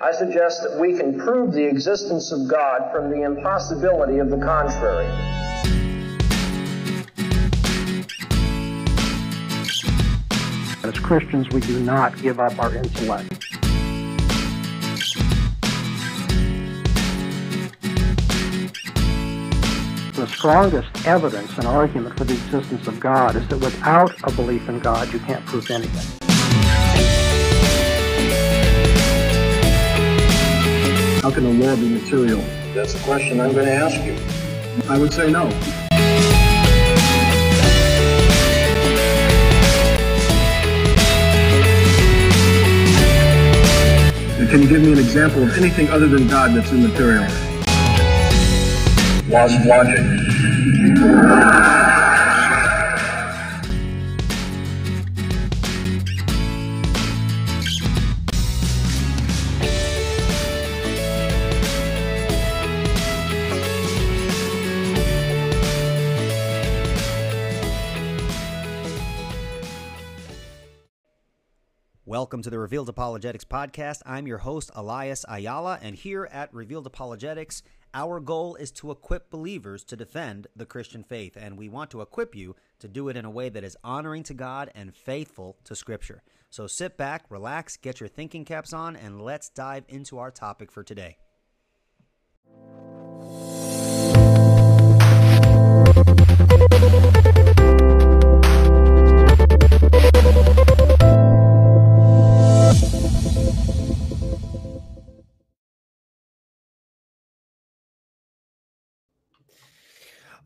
I suggest that we can prove the existence of God from the impossibility of the contrary. As Christians, we do not give up our intellect. The strongest evidence and argument for the existence of God is that without a belief in God, you can't prove anything. How can the law be material? That's the question I'm going to ask you. I would say no. Can you give me an example of anything other than God that's immaterial? Of logic. Welcome to the Revealed Apologetics podcast. I'm your host, Elias Ayala, and here at Revealed Apologetics, our goal is to equip believers to defend the Christian faith, and we want to equip you to do it in a way that is honoring to God and faithful to Scripture. So sit back, relax, get your thinking caps on, and let's dive into our topic for today.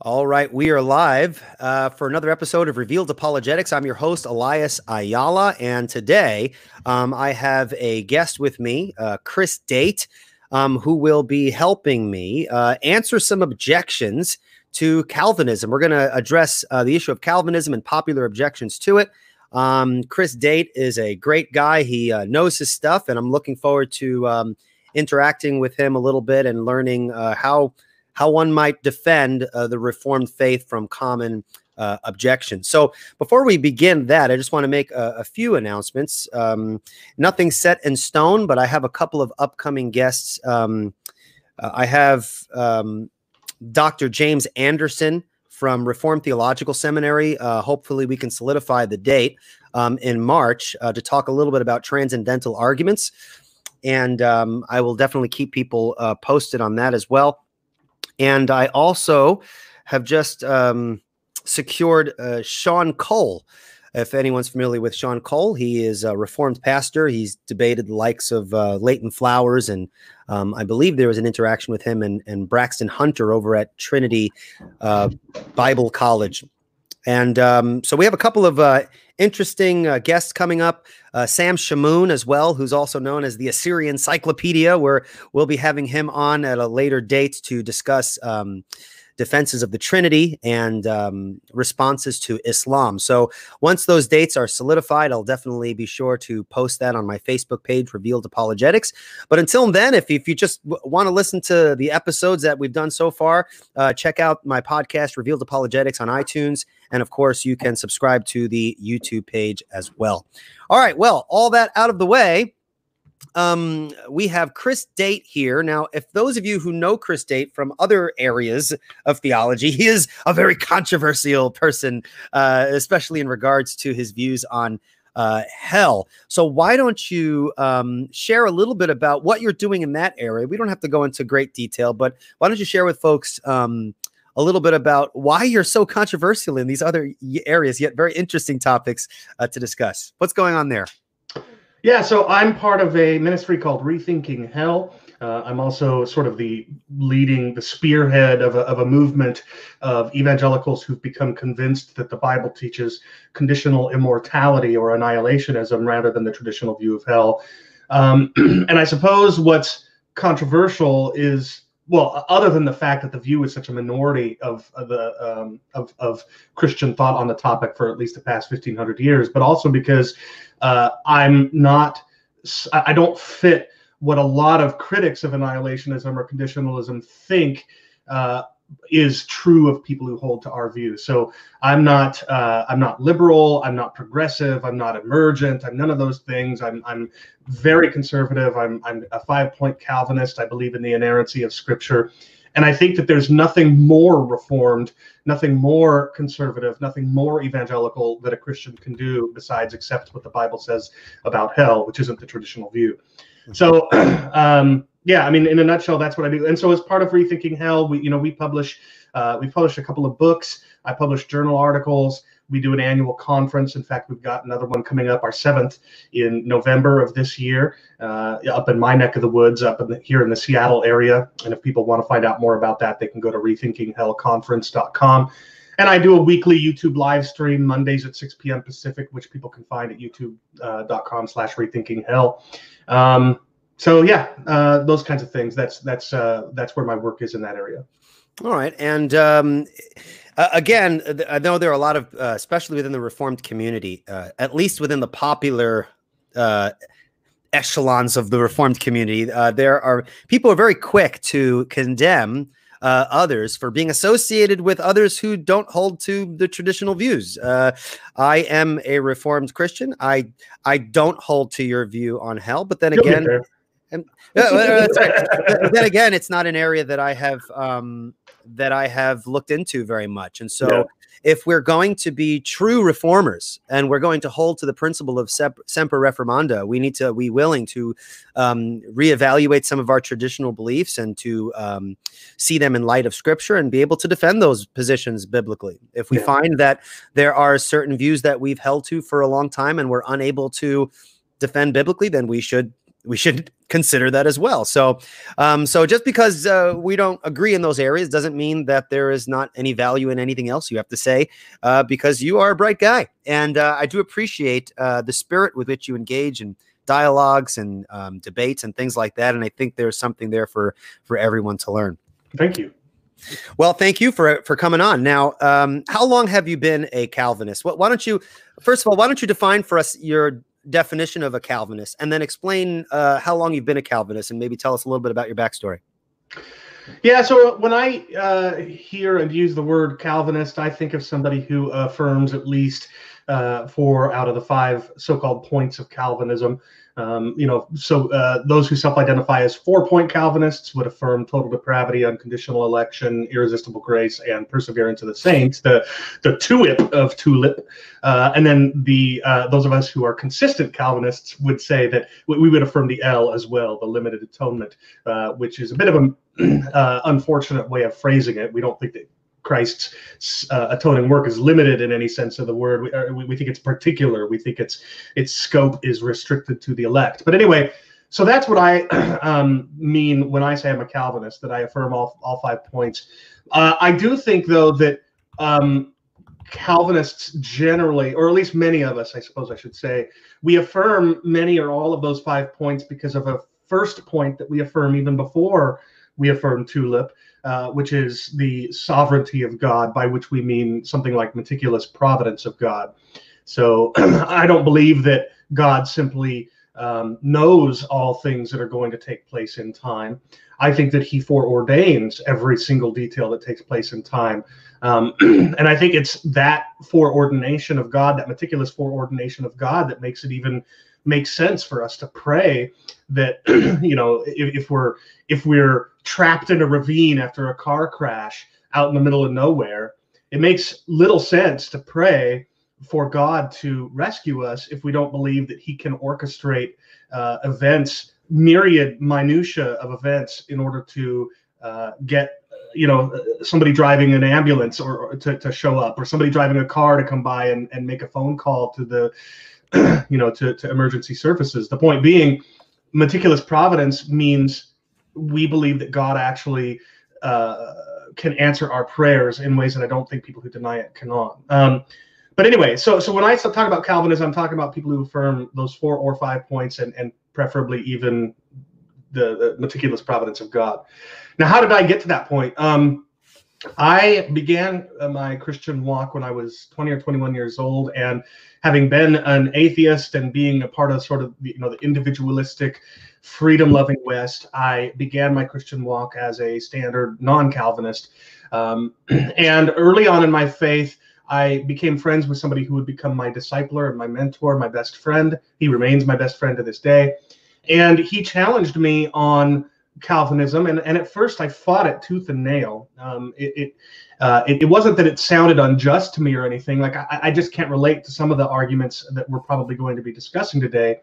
All right, we are live uh, for another episode of Revealed Apologetics. I'm your host, Elias Ayala, and today um, I have a guest with me, uh, Chris Date, um, who will be helping me uh, answer some objections to Calvinism. We're going to address uh, the issue of Calvinism and popular objections to it. Um, Chris Date is a great guy. He uh, knows his stuff, and I'm looking forward to um, interacting with him a little bit and learning uh, how how one might defend uh, the Reformed faith from common uh, objections. So, before we begin that, I just want to make a, a few announcements. Um, nothing set in stone, but I have a couple of upcoming guests. Um, uh, I have um, Dr. James Anderson from Reformed Theological Seminary. Uh, hopefully, we can solidify the date um, in March uh, to talk a little bit about transcendental arguments. And um, I will definitely keep people uh, posted on that as well. And I also have just um, secured uh, Sean Cole. If anyone's familiar with Sean Cole, he is a Reformed pastor. He's debated the likes of uh, Leighton Flowers, and um, I believe there was an interaction with him and, and Braxton Hunter over at Trinity uh, Bible College. And um, so we have a couple of uh, interesting uh, guests coming up. Uh, Sam Shamoun as well, who's also known as the Assyrian Encyclopedia, where we'll be having him on at a later date to discuss um, defenses of the Trinity and um, responses to Islam. So once those dates are solidified, I'll definitely be sure to post that on my Facebook page, Revealed Apologetics. But until then, if, if you just w- want to listen to the episodes that we've done so far, uh, check out my podcast, Revealed Apologetics, on iTunes. And of course, you can subscribe to the YouTube page as well. All right. Well, all that out of the way um, we have Chris Date here. Now, if those of you who know Chris Date from other areas of theology, he is a very controversial person, uh, especially in regards to his views on uh, hell. So, why don't you um, share a little bit about what you're doing in that area? We don't have to go into great detail, but why don't you share with folks um, a little bit about why you're so controversial in these other areas, yet very interesting topics uh, to discuss? What's going on there? Yeah, so I'm part of a ministry called Rethinking Hell. Uh, I'm also sort of the leading, the spearhead of a, of a movement of evangelicals who've become convinced that the Bible teaches conditional immortality or annihilationism rather than the traditional view of hell. Um, and I suppose what's controversial is well, other than the fact that the view is such a minority of, of the um, of, of Christian thought on the topic for at least the past fifteen hundred years, but also because uh, I'm not, I don't fit what a lot of critics of annihilationism or conditionalism think. Uh, is true of people who hold to our view. So I'm not uh, I'm not liberal. I'm not progressive. I'm not emergent. I'm none of those things. I'm I'm very conservative. I'm I'm a five point Calvinist. I believe in the inerrancy of Scripture. And I think that there's nothing more reformed, nothing more conservative, nothing more evangelical that a Christian can do besides accept what the Bible says about hell, which isn't the traditional view. So, um, yeah, I mean, in a nutshell, that's what I do. And so, as part of rethinking hell, we, you know, we publish, uh, we published a couple of books. I publish journal articles. We do an annual conference. In fact, we've got another one coming up, our seventh in November of this year, uh, up in my neck of the woods, up in the, here in the Seattle area. And if people want to find out more about that, they can go to rethinkinghellconference.com. And I do a weekly YouTube live stream Mondays at 6 p.m. Pacific, which people can find at youtube.com uh, slash rethinkinghell. Um, so yeah, uh, those kinds of things. That's that's uh, that's where my work is in that area. All right, and um, uh, again, I know there are a lot of, uh, especially within the Reformed community, uh, at least within the popular uh, echelons of the Reformed community, uh, there are people are very quick to condemn uh, others for being associated with others who don't hold to the traditional views. I am a Reformed Christian. I I don't hold to your view on hell, but then again. And, right. then again, it's not an area that I have um, that I have looked into very much. And so, yeah. if we're going to be true reformers and we're going to hold to the principle of semper reformanda, we need to be willing to um, reevaluate some of our traditional beliefs and to um, see them in light of Scripture and be able to defend those positions biblically. If we yeah. find that there are certain views that we've held to for a long time and we're unable to defend biblically, then we should we should consider that as well. So, um, so just because uh, we don't agree in those areas doesn't mean that there is not any value in anything else you have to say, uh, because you are a bright guy, and uh, I do appreciate uh, the spirit with which you engage in dialogues and um, debates and things like that. And I think there's something there for for everyone to learn. Thank you. Well, thank you for for coming on. Now, um, how long have you been a Calvinist? Well, why don't you, first of all, why don't you define for us your definition of a Calvinist, and then explain uh, how long you've been a Calvinist, and maybe tell us a little bit about your backstory. Yeah, so when I uh, hear and use the word Calvinist, I think of somebody who affirms at least uh, four out of the five so-called points of Calvinism. Um, you know, so uh, those who self-identify as four-point Calvinists would affirm total depravity, unconditional election, irresistible grace, and perseverance of the saints. The the tulip of tulip, uh, and then the uh, those of us who are consistent Calvinists would say that we would affirm the L as well, the limited atonement, uh, which is a bit of an uh, unfortunate way of phrasing it. We don't think that Christ's uh, atoning work is limited in any sense of the word. We, uh, we, think it's particular. We think its its scope is restricted to the elect. But anyway, so that's what I um, mean when I say I'm a Calvinist. That I affirm all all five points. Uh, I do think though that um, Calvinists generally, or at least many of us, I suppose I should say, we affirm many or all of those five points because of a first point that we affirm even before we affirm tulip uh, which is the sovereignty of God, by which we mean something like meticulous providence of God. So I don't believe that God simply um, knows all things that are going to take place in time. I think that he foreordains every single detail that takes place in time. Um, and I think it's that foreordination of God, that meticulous foreordination of God, that makes it even makes sense for us to pray that you know if, if, we're if we're trapped in a ravine after a car crash out in the middle of nowhere it makes little sense to pray for god to rescue us if we don't believe that he can orchestrate uh, events myriad minutia of events in order to uh, get you know somebody driving an ambulance or, or to, to show up or somebody driving a car to come by and, and make a phone call to the you know, to, to emergency services. The point being, meticulous providence means we believe that God actually uh, can answer our prayers in ways that I don't think people who deny it cannot. Um, but anyway, so so when I talk about Calvinism, I'm talking about people who affirm those four or five points, and and preferably even the, the meticulous providence of God. Now, how did I get to that point? Um, I began uh, my Christian walk when I was 20 or 21 years old, and having been an atheist and being a part of sort of you know the individualistic freedom loving West, I began my Christian walk as a standard non Calvinist. Um, and early on in my faith, I became friends with somebody who would become my discipler and my mentor, my best friend. He remains my best friend to this day. And he challenged me on Calvinism, and, and at first I fought it tooth and nail. Um, it it, uh, it, it wasn't that it sounded unjust to me or anything. Like I, I just can't relate to some of the arguments that we're probably going to be discussing today.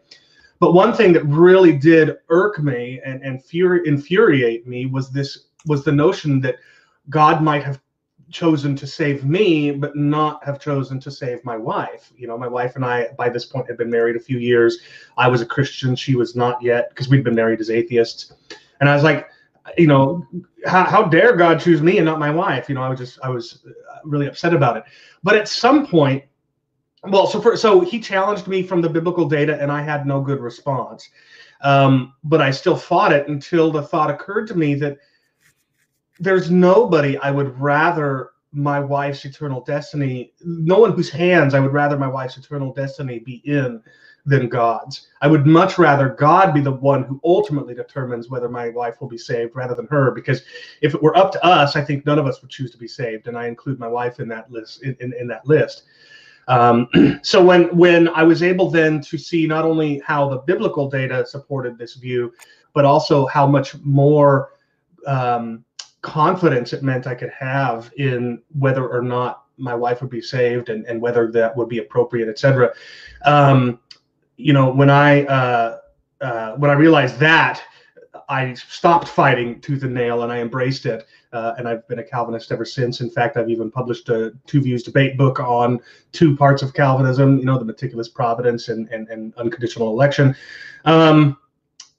But one thing that really did irk me and and furi- infuriate me was this was the notion that God might have chosen to save me, but not have chosen to save my wife. You know, my wife and I, by this point, had been married a few years. I was a Christian; she was not yet, because we'd been married as atheists. And I was like, you know, how, how dare God choose me and not my wife? You know, I was just, I was really upset about it. But at some point, well, so for, so he challenged me from the biblical data, and I had no good response. Um, but I still fought it until the thought occurred to me that there's nobody I would rather my wife's eternal destiny, no one whose hands I would rather my wife's eternal destiny be in than God's. I would much rather God be the one who ultimately determines whether my wife will be saved rather than her. Because if it were up to us, I think none of us would choose to be saved, and I include my wife in that list. In, in, in that list. Um, so when when I was able then to see not only how the biblical data supported this view, but also how much more um, confidence it meant I could have in whether or not my wife would be saved and, and whether that would be appropriate, etc. Um, you know, when I uh, uh, when I realized that, I stopped fighting tooth and nail and I embraced it. Uh, and I've been a Calvinist ever since. In fact, I've even published a two views debate book on two parts of Calvinism, you know, the meticulous providence and, and, and unconditional election. Um,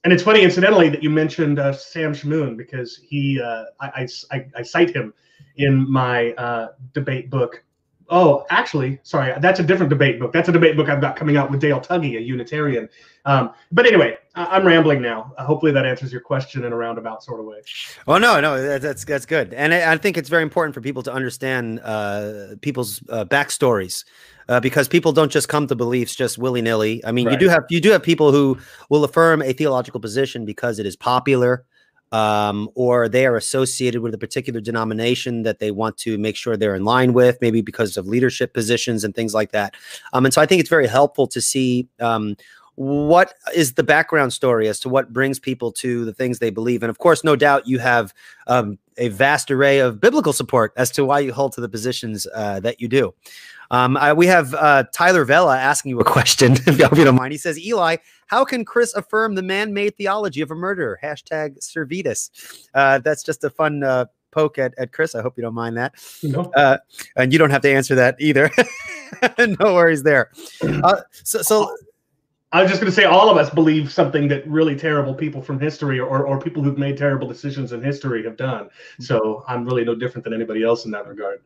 and it's funny, incidentally, that you mentioned uh, Sam Shamoun because he, uh, I, I, I, cite him in my uh, debate book Oh, actually, sorry, that's a different debate book. That's a debate book I've got coming out with Dale Tuggy, a Unitarian. Um, but anyway, I- am rambling now. Uh, hopefully, that answers your question in a roundabout sort of way. Well, no, no, that's that's good, and I, I think it's very important for people to understand uh, people's uh, backstories. Uh, because people don't just come to beliefs just willy nilly. I mean, right. you do have you do have people who will affirm a theological position because it is popular, um, or they are associated with a particular denomination that they want to make sure they're in line with, maybe because of leadership positions and things like that. Um, and so I think it's very helpful to see um, what is the background story as to what brings people to the things they believe. And of course, no doubt you have um, a vast array of biblical support as to why you hold to the positions uh, that you do. Um, I, we have uh, Tyler Vela asking you a question, if you don't mind. He says, Eli, how can Chris affirm the man made theology of a murderer? Hashtag Servetus. Uh, that's just a fun uh, poke at, at Chris. I hope you don't mind that. No. Uh, and you don't have to answer that either. no worries there. Uh, so, so I was just going to say, all of us believe something that really terrible people from history or, or people who've made terrible decisions in history have done. So I'm really no different than anybody else in that regard.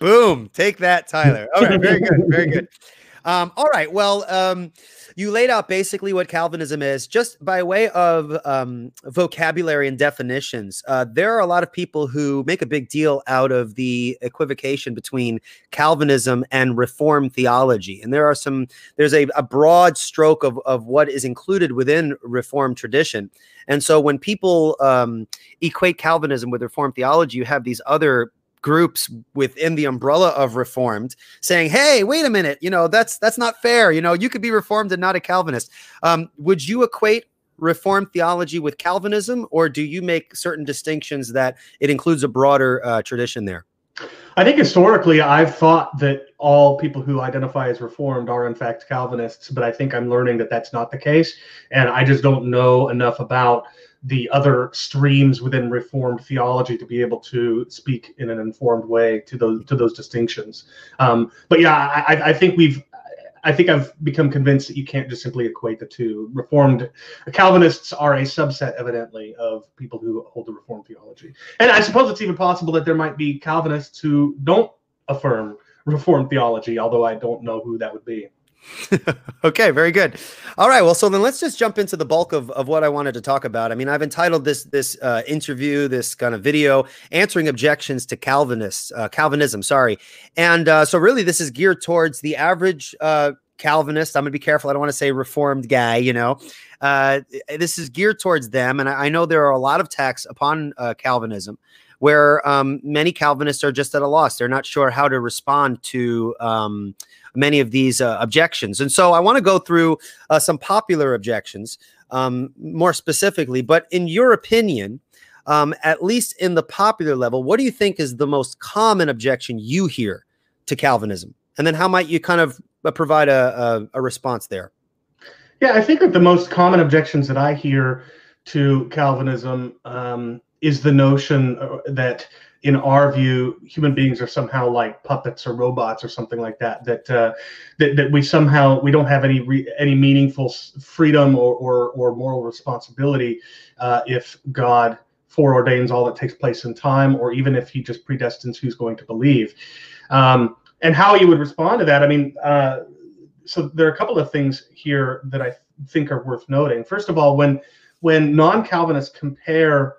Boom. Take that, Tyler. All right. Very good. Very good. Um, all right. Well, um, you laid out basically what Calvinism is. Just by way of um, vocabulary and definitions, uh, there are a lot of people who make a big deal out of the equivocation between Calvinism and Reformed theology. And there are some, there's a, a broad stroke of, of what is included within Reformed tradition. And so when people um, equate Calvinism with Reformed theology, you have these other groups within the umbrella of reformed saying hey wait a minute you know that's that's not fair you know you could be reformed and not a calvinist um, would you equate reformed theology with calvinism or do you make certain distinctions that it includes a broader uh, tradition there I think historically, I've thought that all people who identify as Reformed are in fact Calvinists, but I think I'm learning that that's not the case. And I just don't know enough about the other streams within Reformed theology to be able to speak in an informed way to those to those distinctions. Um, but yeah, I, I think we've I think I've become convinced that you can't just simply equate the two. Reformed Calvinists are a subset, evidently, of people who hold the Reformed theology. And I suppose it's even possible that there might be Calvinists who don't affirm Reformed theology, although I don't know who that would be. okay, very good. All right, well, so then let's just jump into the bulk of, of what I wanted to talk about. I mean, I've entitled this this uh, interview, this kind of video, answering objections to Calvinists, uh, Calvinism. Sorry, and uh, so really, this is geared towards the average uh, Calvinist. I'm going to be careful. I don't want to say reformed guy, you know. Uh, this is geared towards them. And I, I know there are a lot of texts upon uh, Calvinism where um, many Calvinists are just at a loss. They're not sure how to respond to um, many of these uh, objections. And so I want to go through uh, some popular objections um, more specifically. But in your opinion, um, at least in the popular level, what do you think is the most common objection you hear to Calvinism? And then how might you kind of uh, provide a, a, a response there? Yeah, I think that the most common objections that I hear to Calvinism um, is the notion uh, that, in our view, human beings are somehow like puppets or robots or something like that. That uh, that, that we somehow we don't have any re- any meaningful freedom or or, or moral responsibility uh, if God foreordains all that takes place in time, or even if He just predestines who's going to believe. Um, and how you would respond to that? I mean, uh, so there are a couple of things here that I think are worth noting. First of all, when when non-Calvinists compare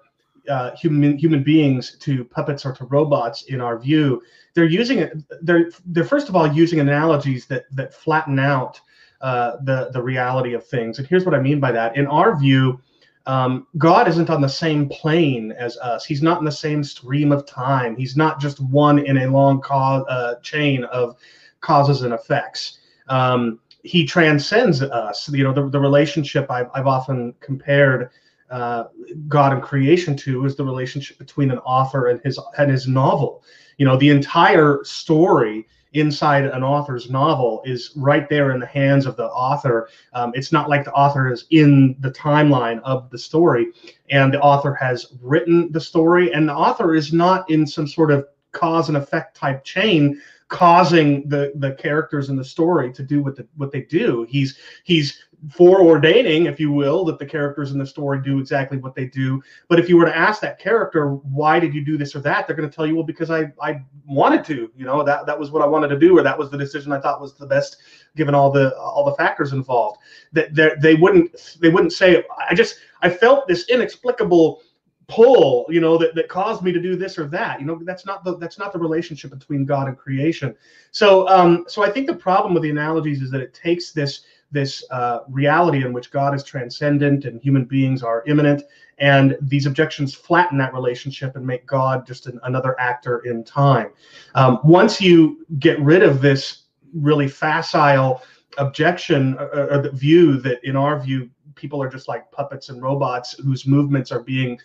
uh, human human beings to puppets or to robots, in our view, they're using. They're they're first of all using analogies that that flatten out uh, the the reality of things. And here's what I mean by that. In our view, um, God isn't on the same plane as us. He's not in the same stream of time. He's not just one in a long cause, uh, chain of causes and effects. Um, he transcends us. You know, the, the relationship I've, I've often compared uh, God and creation to is the relationship between an author and his and his novel. You know, the entire story inside an author's novel is right there in the hands of the author. Um, it's not like the author is in the timeline of the story and the author has written the story, and the author is not in some sort of cause and effect type chain causing the the characters in the story to do what the, what they do. He's he's foreordaining, if you will, that the characters in the story do exactly what they do. But if you were to ask that character, why did you do this or that? They're going to tell you, well, because I I wanted to. You know that that was what I wanted to do, or that was the decision I thought was the best given all the all the factors involved. That they wouldn't they wouldn't say I just I felt this inexplicable pull you know that, that caused me to do this or that you know that's not the that's not the relationship between god and creation so um so i think the problem with the analogies is that it takes this this uh, reality in which god is transcendent and human beings are immanent and these objections flatten that relationship and make god just an, another actor in time um, once you get rid of this really facile objection or, uh, or uh, the view that in our view people are just like puppets and robots whose movements are being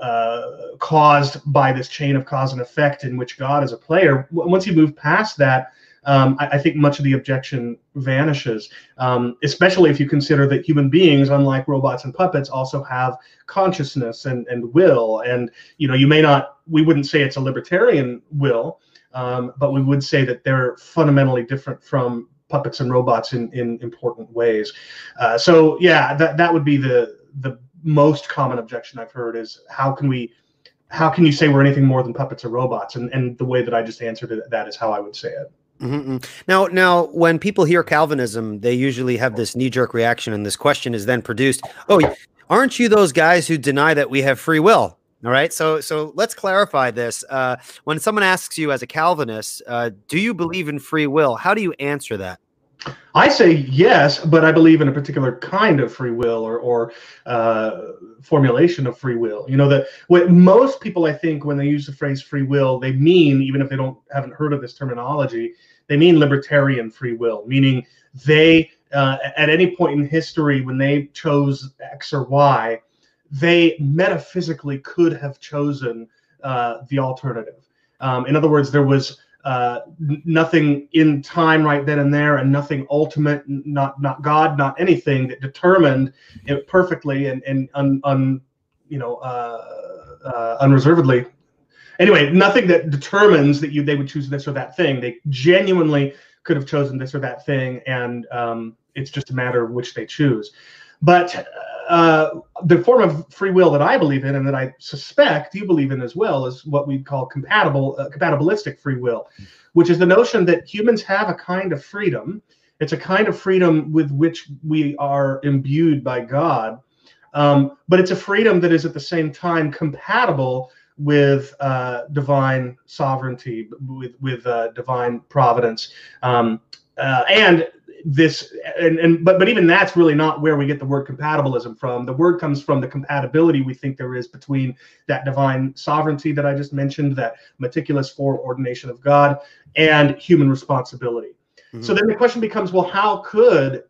uh, caused by this chain of cause and effect in which God is a player. Once you move past that, um, I, I, think much of the objection vanishes, um, especially if you consider that human beings, unlike robots and puppets, also have consciousness and, and will. And you know, you may not, we wouldn't say it's a libertarian will, um, but we would say that they're fundamentally different from puppets and robots in, in important ways. Uh, so yeah, that that would be the the most common objection I've heard is how can we how can you say we're anything more than puppets or robots? And and the way that I just answered that is how I would say it. Mm-hmm. Now, now, when people hear Calvinism, they usually have this knee-jerk reaction, and this question is then produced: "Oh, aren't you those guys who deny that we have free will?" All right, so so let's clarify this. Uh, when someone asks you as a Calvinist, uh, "Do you believe in free will?" How do you answer that? I say yes, but I believe in a particular kind of free will or, or uh, formulation of free will. You know that what most people, I think, when they use the phrase free will, they mean, even if they don't haven't heard of this terminology, they mean libertarian free will, meaning they uh, at any point in history when they chose X or Y, they metaphysically could have chosen uh, the alternative. Um, in other words, there was uh, nothing in time right then and there, and nothing ultimate, not not God, not anything that determined it perfectly and and un, un you know uh, uh, unreservedly. Anyway, nothing that determines that you they would choose this or that thing. They genuinely could have chosen this or that thing, and um, it's just a matter of which they choose. But uh, the form of free will that I believe in, and that I suspect you believe in as well, is what we call compatible, uh, compatibilistic free will, which is the notion that humans have a kind of freedom. It's a kind of freedom with which we are imbued by God, um, but it's a freedom that is at the same time compatible with uh, divine sovereignty, with with uh, divine providence, um, uh, and this and, and but but even that's really not where we get the word compatibilism from. The word comes from the compatibility we think there is between that divine sovereignty that i just mentioned that meticulous foreordination of god and human responsibility. Mm-hmm. so then the question becomes well how could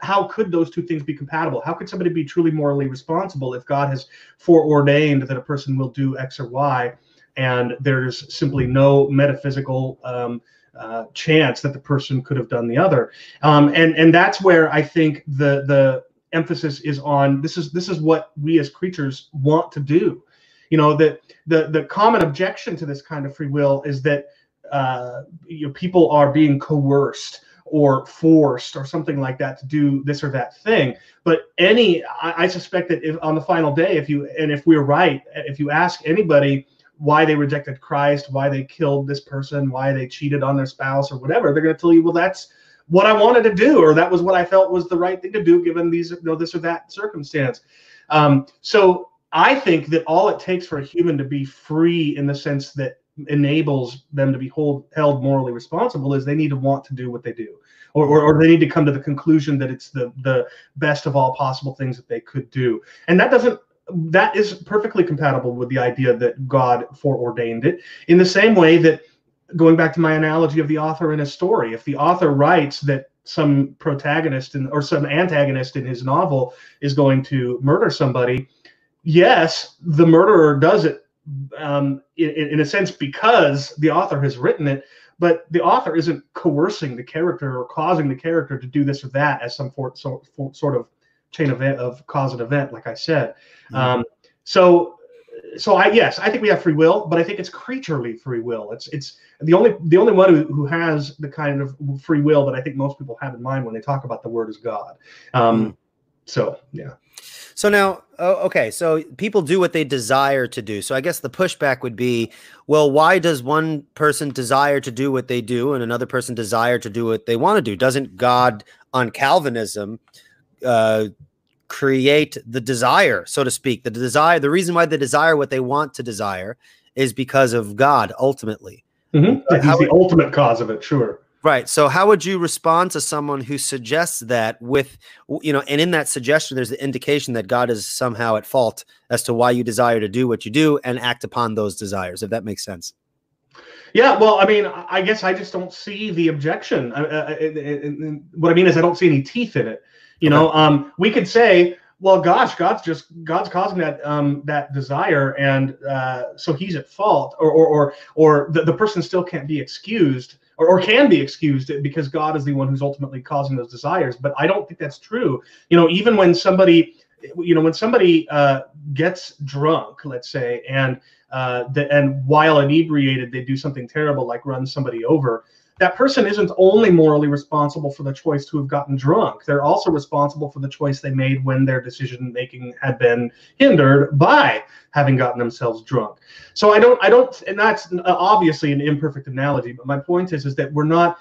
how could those two things be compatible? How could somebody be truly morally responsible if god has foreordained that a person will do x or y and there's simply no metaphysical um, uh, chance that the person could have done the other. Um, and and that's where I think the the emphasis is on this is this is what we as creatures want to do. You know that the the common objection to this kind of free will is that uh, you know, people are being coerced or forced or something like that to do this or that thing. But any, I, I suspect that if on the final day, if you and if we're right, if you ask anybody why they rejected Christ, why they killed this person, why they cheated on their spouse or whatever, they're going to tell you, well, that's what I wanted to do, or that was what I felt was the right thing to do given these, you know, this or that circumstance. Um, so I think that all it takes for a human to be free in the sense that enables them to be hold, held morally responsible is they need to want to do what they do. Or, or, or, they need to come to the conclusion that it's the the best of all possible things that they could do and that doesn't that is perfectly compatible with the idea that God foreordained it. In the same way that, going back to my analogy of the author in a story, if the author writes that some protagonist in, or some antagonist in his novel is going to murder somebody, yes, the murderer does it um, in, in a sense because the author has written it, but the author isn't coercing the character or causing the character to do this or that as some for, so, for, sort of chain event of cause and event, like I said. Mm-hmm. Um, so, so I yes, I think we have free will, but I think it's creaturely free will. It's it's the only the only one who, who has the kind of free will that I think most people have in mind when they talk about the word as God. Um, mm-hmm. So yeah. So now, oh, okay, so people do what they desire to do. So I guess the pushback would be, well, why does one person desire to do what they do and another person desire to do what they want to do? Doesn't God on Calvinism uh, create the desire, so to speak. The desire, the reason why they desire what they want to desire is because of God ultimately. Mm-hmm. He's the ultimate cause of it, sure. Right. So, how would you respond to someone who suggests that with, you know, and in that suggestion, there's the indication that God is somehow at fault as to why you desire to do what you do and act upon those desires, if that makes sense? Yeah, well, I mean, I guess I just don't see the objection. Uh, uh, what I mean is, I don't see any teeth in it. You okay. know, um, we could say, well, gosh, God's just God's causing that um, that desire, and uh, so He's at fault, or or or, or the, the person still can't be excused, or, or can be excused because God is the one who's ultimately causing those desires. But I don't think that's true. You know, even when somebody, you know, when somebody uh, gets drunk, let's say, and uh, the, and while inebriated, they do something terrible like run somebody over that person isn't only morally responsible for the choice to have gotten drunk. They're also responsible for the choice they made when their decision making had been hindered by having gotten themselves drunk. So i don't i don't and that's obviously an imperfect analogy but my point is is that we're not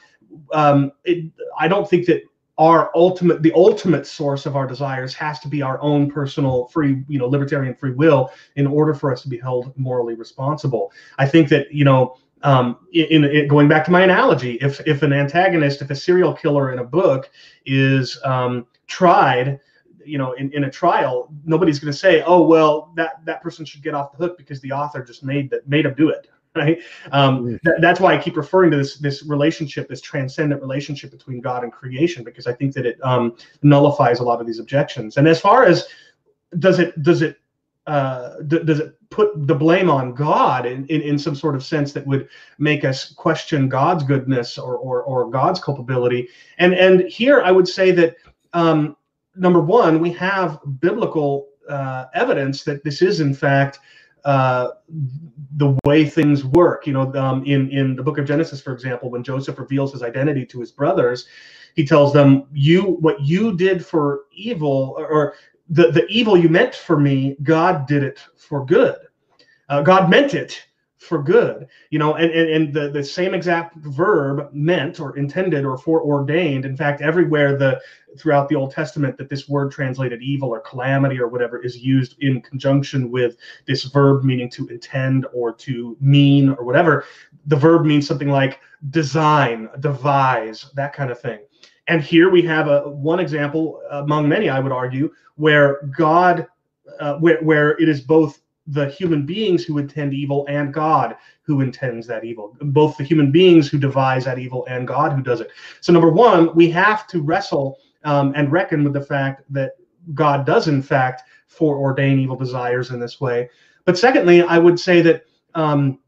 um, it, i don't think that our ultimate the ultimate source of our desires has to be our own personal free you know libertarian free will in order for us to be held morally responsible. I think that you know um, in, in, going back to my analogy, if if an antagonist, if a serial killer in a book is um, tried, you know, in, in a trial, nobody's going to say, oh well, that that person should get off the hook because the author just made that made him do it, right? Um, th- that's why I keep referring to this this relationship, this transcendent relationship between God and creation, because I think that it um, nullifies a lot of these objections. And as far as does it does it uh, does it put the blame on God in, in, in, some sort of sense that would make us question God's goodness or, or, or God's culpability? And, and here I would say that um, number one, we have biblical uh, evidence that this is in fact uh, the way things work. You know, um, in in the book of Genesis, for example, when Joseph reveals his identity to his brothers, he tells them, "You what you did for evil, or the, the evil you meant for me, God did it for good. Uh, God meant it for good. You know, and, and, and the, the same exact verb meant or intended or foreordained. In fact, everywhere the throughout the Old Testament that this word translated evil or calamity or whatever is used in conjunction with this verb meaning to intend or to mean or whatever. The verb means something like design, devise, that kind of thing. And here we have a one example among many, I would argue, where God, uh, where, where it is both the human beings who intend evil and God who intends that evil, both the human beings who devise that evil and God who does it. So, number one, we have to wrestle um, and reckon with the fact that God does, in fact, foreordain evil desires in this way. But secondly, I would say that um,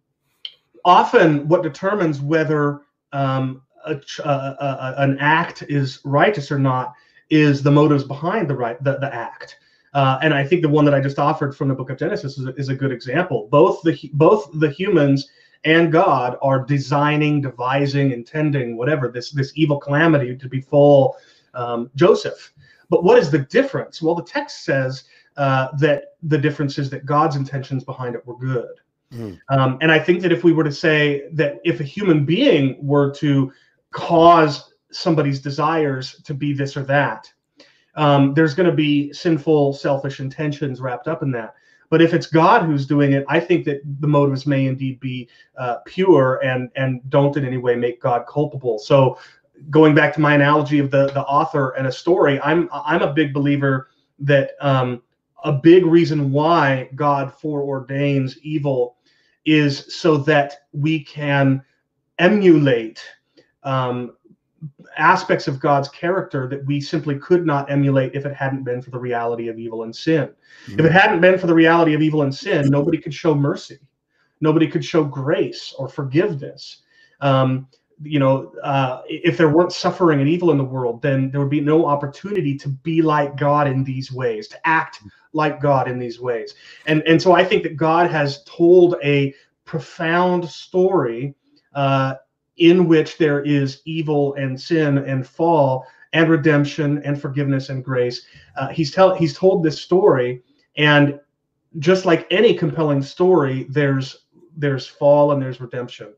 often what determines whether um, a, a, a, an act is righteous or not is the motives behind the right the, the act. Uh, and I think the one that I just offered from the book of Genesis is a, is a good example. Both the both the humans and God are designing, devising, intending whatever this this evil calamity to befall um, Joseph. But what is the difference? Well, the text says uh, that the difference is that God's intentions behind it were good. Mm. Um, and I think that if we were to say that if a human being were to cause somebody's desires to be this or that, um, there's going to be sinful, selfish intentions wrapped up in that. But if it's God who's doing it, I think that the motives may indeed be uh, pure and and don't in any way make God culpable. So, going back to my analogy of the the author and a story, I'm I'm a big believer that um, a big reason why God foreordains evil is so that we can emulate um, aspects of God's character that we simply could not emulate if it hadn't been for the reality of evil and sin. Mm-hmm. If it hadn't been for the reality of evil and sin, nobody could show mercy, nobody could show grace or forgiveness. Um, you know, uh, if there weren't suffering and evil in the world, then there would be no opportunity to be like God in these ways, to act like God in these ways. And and so I think that God has told a profound story uh, in which there is evil and sin and fall and redemption and forgiveness and grace. Uh, he's tell he's told this story, and just like any compelling story, there's there's fall and there's redemption.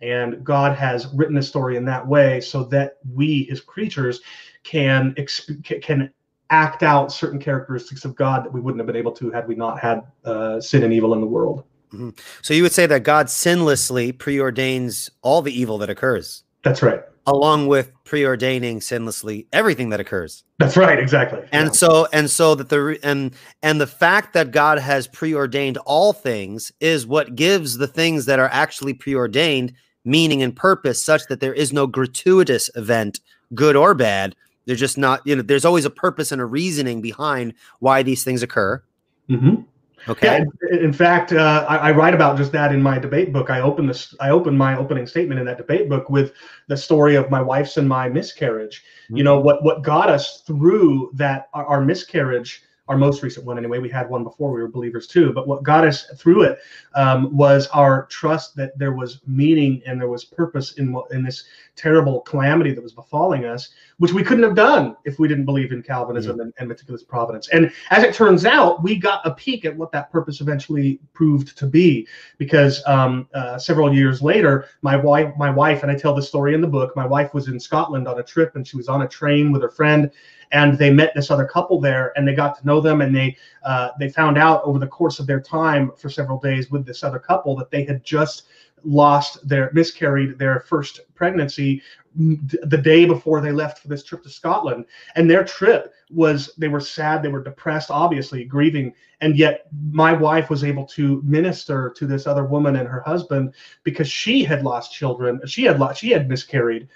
And God has written a story in that way so that we, His creatures, can exp- can act out certain characteristics of God that we wouldn't have been able to had we not had uh, sin and evil in the world. Mm-hmm. So you would say that God sinlessly preordains all the evil that occurs. That's right. Along with preordaining sinlessly everything that occurs. That's right, exactly. And yeah. so and so that the and and the fact that God has preordained all things is what gives the things that are actually preordained meaning and purpose such that there is no gratuitous event, good or bad. They're just not, you know, there's always a purpose and a reasoning behind why these things occur. Mm-hmm. Okay. Yeah, in fact, uh, I, I, write about just that in my debate book. I open this. I open my opening statement in that debate book with the story of my wife's and my miscarriage. Mm-hmm. You know what what got us through that our, our miscarriage our most recent one anyway. We had one before we were believers too. But what got us through it um, was our trust that there was meaning and there was purpose in in this terrible calamity that was befalling us, which we couldn't have done if we didn't believe in Calvinism mm-hmm. and, and, meticulous providence. And as it turns out, we got a peek at what that purpose eventually proved to be, because um, uh, several years later, my wife, my wife, and I tell the story in the book. My wife was in Scotland on a trip, and she was on a train with her friend and they met this other couple there and they got to know them and they uh, they found out over the course of their time for several days with this other couple that they had just lost their miscarried their first pregnancy the day before they left for this trip to Scotland. And their trip was they were sad they were depressed obviously grieving and yet my wife was able to minister to this other woman and her husband because she had lost children she had lost she had miscarried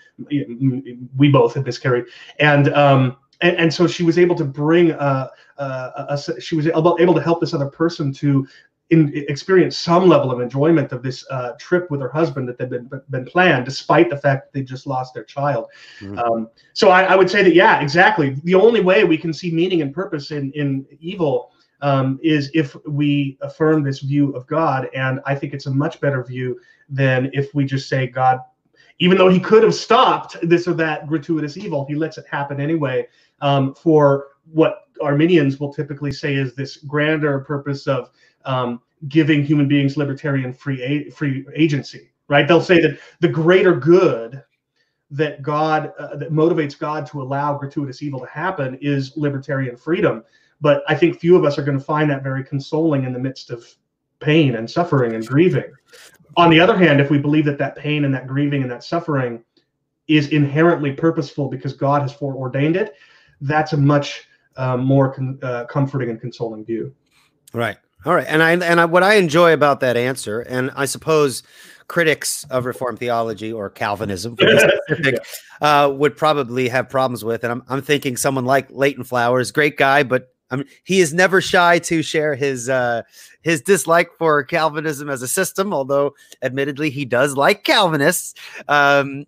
we both had miscarried and um and, and so she was able to bring uh, uh, a, she was able, able to help this other person to in, experience some level of enjoyment of this uh, trip with her husband that had been been planned, despite the fact that they just lost their child. Mm-hmm. Um, so I, I, would say that yeah, exactly. The only way we can see meaning and purpose in in evil um, is if we affirm this view of God, and I think it's a much better view than if we just say God even though he could have stopped this or that gratuitous evil, he lets it happen anyway um, for what Arminians will typically say is this grander purpose of um, giving human beings libertarian free a- free agency. Right? They'll say that the greater good that God uh, that motivates God to allow gratuitous evil to happen is libertarian freedom. But I think few of us are going to find that very consoling in the midst of pain and suffering and grieving. On the other hand, if we believe that that pain and that grieving and that suffering is inherently purposeful because God has foreordained it, that's a much uh, more con- uh, comforting and consoling view. Right. All right. And I and I, what I enjoy about that answer, and I suppose critics of Reformed theology or Calvinism specific, uh, would probably have problems with. And I'm, I'm thinking someone like Leighton Flowers, great guy, but I mean, he is never shy to share his uh, his dislike for Calvinism as a system, although admittedly he does like Calvinists. Um,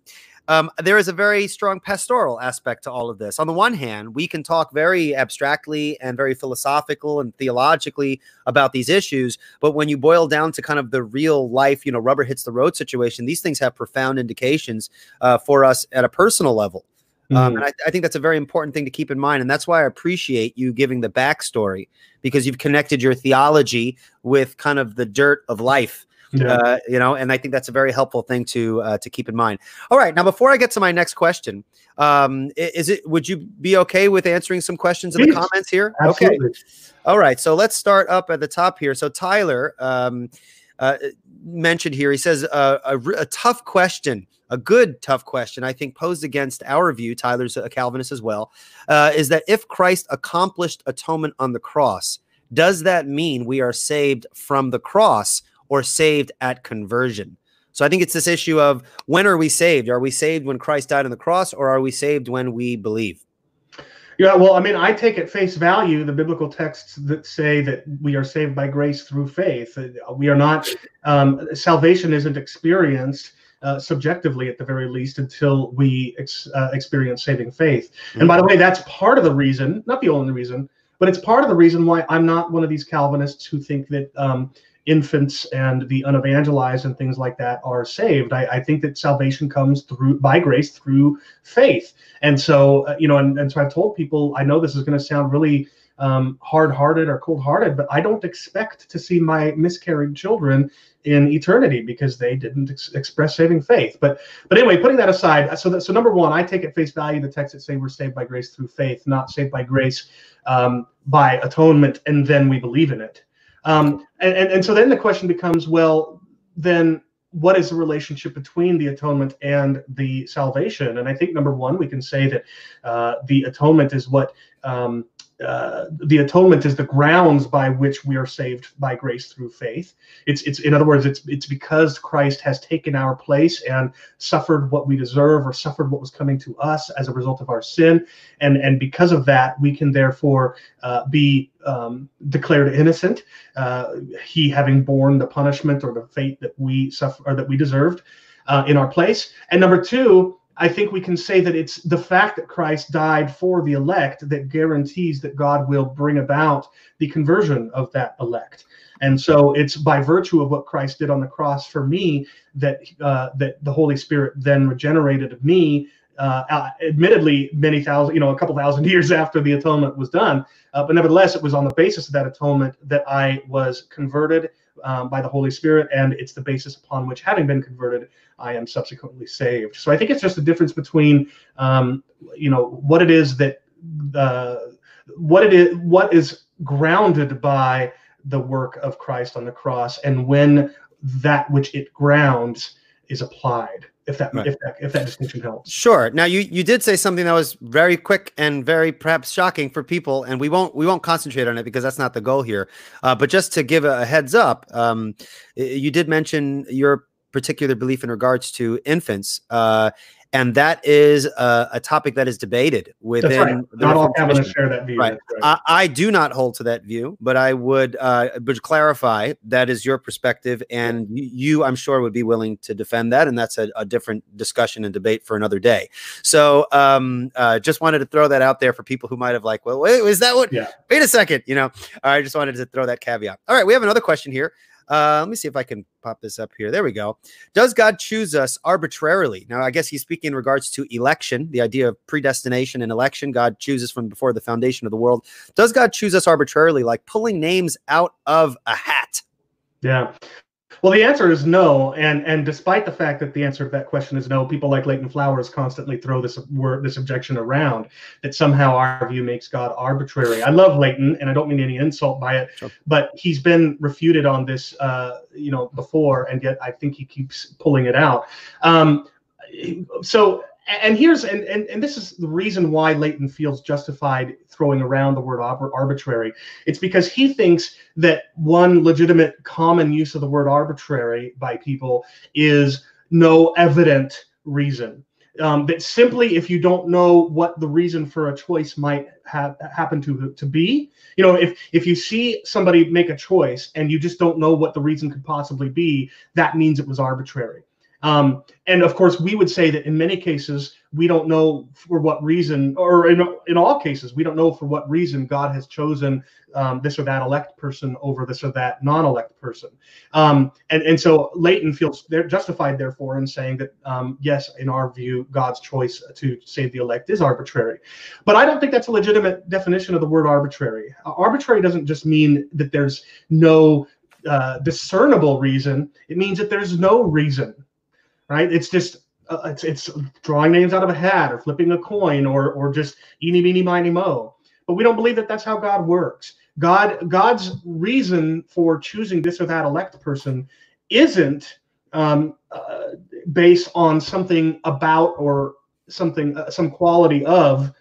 um, there is a very strong pastoral aspect to all of this. On the one hand, we can talk very abstractly and very philosophical and theologically about these issues, but when you boil down to kind of the real life, you know, rubber hits the road situation, these things have profound indications uh, for us at a personal level. Um, mm-hmm. Um, and I, I, think that's a very important thing to keep in mind. And that's why I appreciate you giving the backstory because you've connected your theology with kind of the dirt of life. Yeah. Uh, you know, and I think that's a very helpful thing to uh, to keep in mind. All right, now before I get to my next question, um, is it would you be okay with answering some questions in the comments here? Absolutely. Okay. All right, so let's start up at the top here. So Tyler um, uh, mentioned here, he says uh, a, a tough question a good tough question i think posed against our view tyler's a calvinist as well uh, is that if christ accomplished atonement on the cross does that mean we are saved from the cross or saved at conversion so i think it's this issue of when are we saved are we saved when christ died on the cross or are we saved when we believe yeah, well, I mean, I take at face value the biblical texts that say that we are saved by grace through faith. We are not, um, salvation isn't experienced uh, subjectively at the very least until we ex- uh, experience saving faith. And by the way, that's part of the reason, not the only reason, but it's part of the reason why I'm not one of these Calvinists who think that um, infants and the unevangelized and things like that are saved. I, I, think that salvation comes through by grace through faith. And so, uh, you know, and, and so I've told people, I know this is going to sound really um, hard-hearted or cold-hearted, but I don't expect to see my miscarried children in eternity because they didn't ex- express saving faith. But but anyway, putting that aside, so that so number one, I take at face value the text that say we're saved by grace through faith, not saved by grace um, by atonement, and then we believe in it. Um, and, and and so then the question becomes, well, then what is the relationship between the atonement and the salvation? And I think number one, we can say that uh, the atonement is what um, uh, the atonement is the grounds by which we are saved by grace through faith. It's it's in other words, it's it's because Christ has taken our place and suffered what we deserve or suffered what was coming to us as a result of our sin, and and because of that, we can therefore uh, be um, declared innocent. Uh, he having borne the punishment or the fate that we suffer or that we deserved uh, in our place, and number two I think we can say that it's the fact that Christ died for the elect that guarantees that God will bring about the conversion of that elect. And so it's by virtue of what Christ did on the cross for me that uh, that the Holy Spirit then regenerated me. Uh, uh admittedly, many thousand, you know, a couple thousand years after the atonement was done, uh, but nevertheless, it was on the basis of that atonement that I was converted um, by the Holy Spirit, and it's the basis upon which, having been converted, I am subsequently saved. So I think it's just a difference between, um, you know, what it is that, uh, what it is, what is grounded by the work of Christ on the cross, and when that which it grounds is applied if that right. if that if that distinction helps. Sure. Now you you did say something that was very quick and very perhaps shocking for people, and we won't we won't concentrate on it because that's not the goal here. Uh, but just to give a, a heads up, um, you did mention your particular belief in regards to infants. Uh, and that is a, a, topic that is debated within. Right. Not all Calvinists share that view. Right. right. I, I, do not hold to that view, but I would uh, would clarify that is your perspective, and you, I'm sure, would be willing to defend that, and that's a, a different discussion and debate for another day. So, um, uh, just wanted to throw that out there for people who might have like, well, wait, is that what? Yeah. Wait a second, you know. I just wanted to throw that caveat. All right, we have another question here. Uh, let me see if I can pop this up here. There we go. Does God choose us arbitrarily? Now, I guess he's speaking in regards to election, the idea of predestination and election. God chooses from before the foundation of the world. Does God choose us arbitrarily, like pulling names out of a hat? Yeah. Well, the answer is no, and and despite the fact that the answer to that question is no, people like Leighton Flowers constantly throw this word, this objection around that somehow our view makes God arbitrary. I love Leighton, and I don't mean any insult by it, sure. but he's been refuted on this, uh, you know, before, and yet I think he keeps pulling it out. Um, so and here's and, and and this is the reason why Leighton feels justified throwing around the word arbitrary. It's because he thinks that one legitimate common use of the word arbitrary by people is no evident reason. Um, that simply, if you don't know what the reason for a choice might have happen to to be, you know, if if you see somebody make a choice and you just don't know what the reason could possibly be, that means it was arbitrary. Um, and of course, we would say that in many cases, we don't know for what reason, or in, in all cases, we don't know for what reason God has chosen um, this or that elect person over this or that non elect person. Um, and, and so Leighton feels they're justified, therefore, in saying that, um, yes, in our view, God's choice to save the elect is arbitrary. But I don't think that's a legitimate definition of the word arbitrary. Arbitrary doesn't just mean that there's no uh, discernible reason, it means that there's no reason right? It's just uh, it's it's drawing names out of a hat or flipping a coin or or just eeny meeny miny mo. But we don't believe that that's how God works. God God's reason for choosing this or that elect person isn't um, uh, based on something about or something uh, some quality of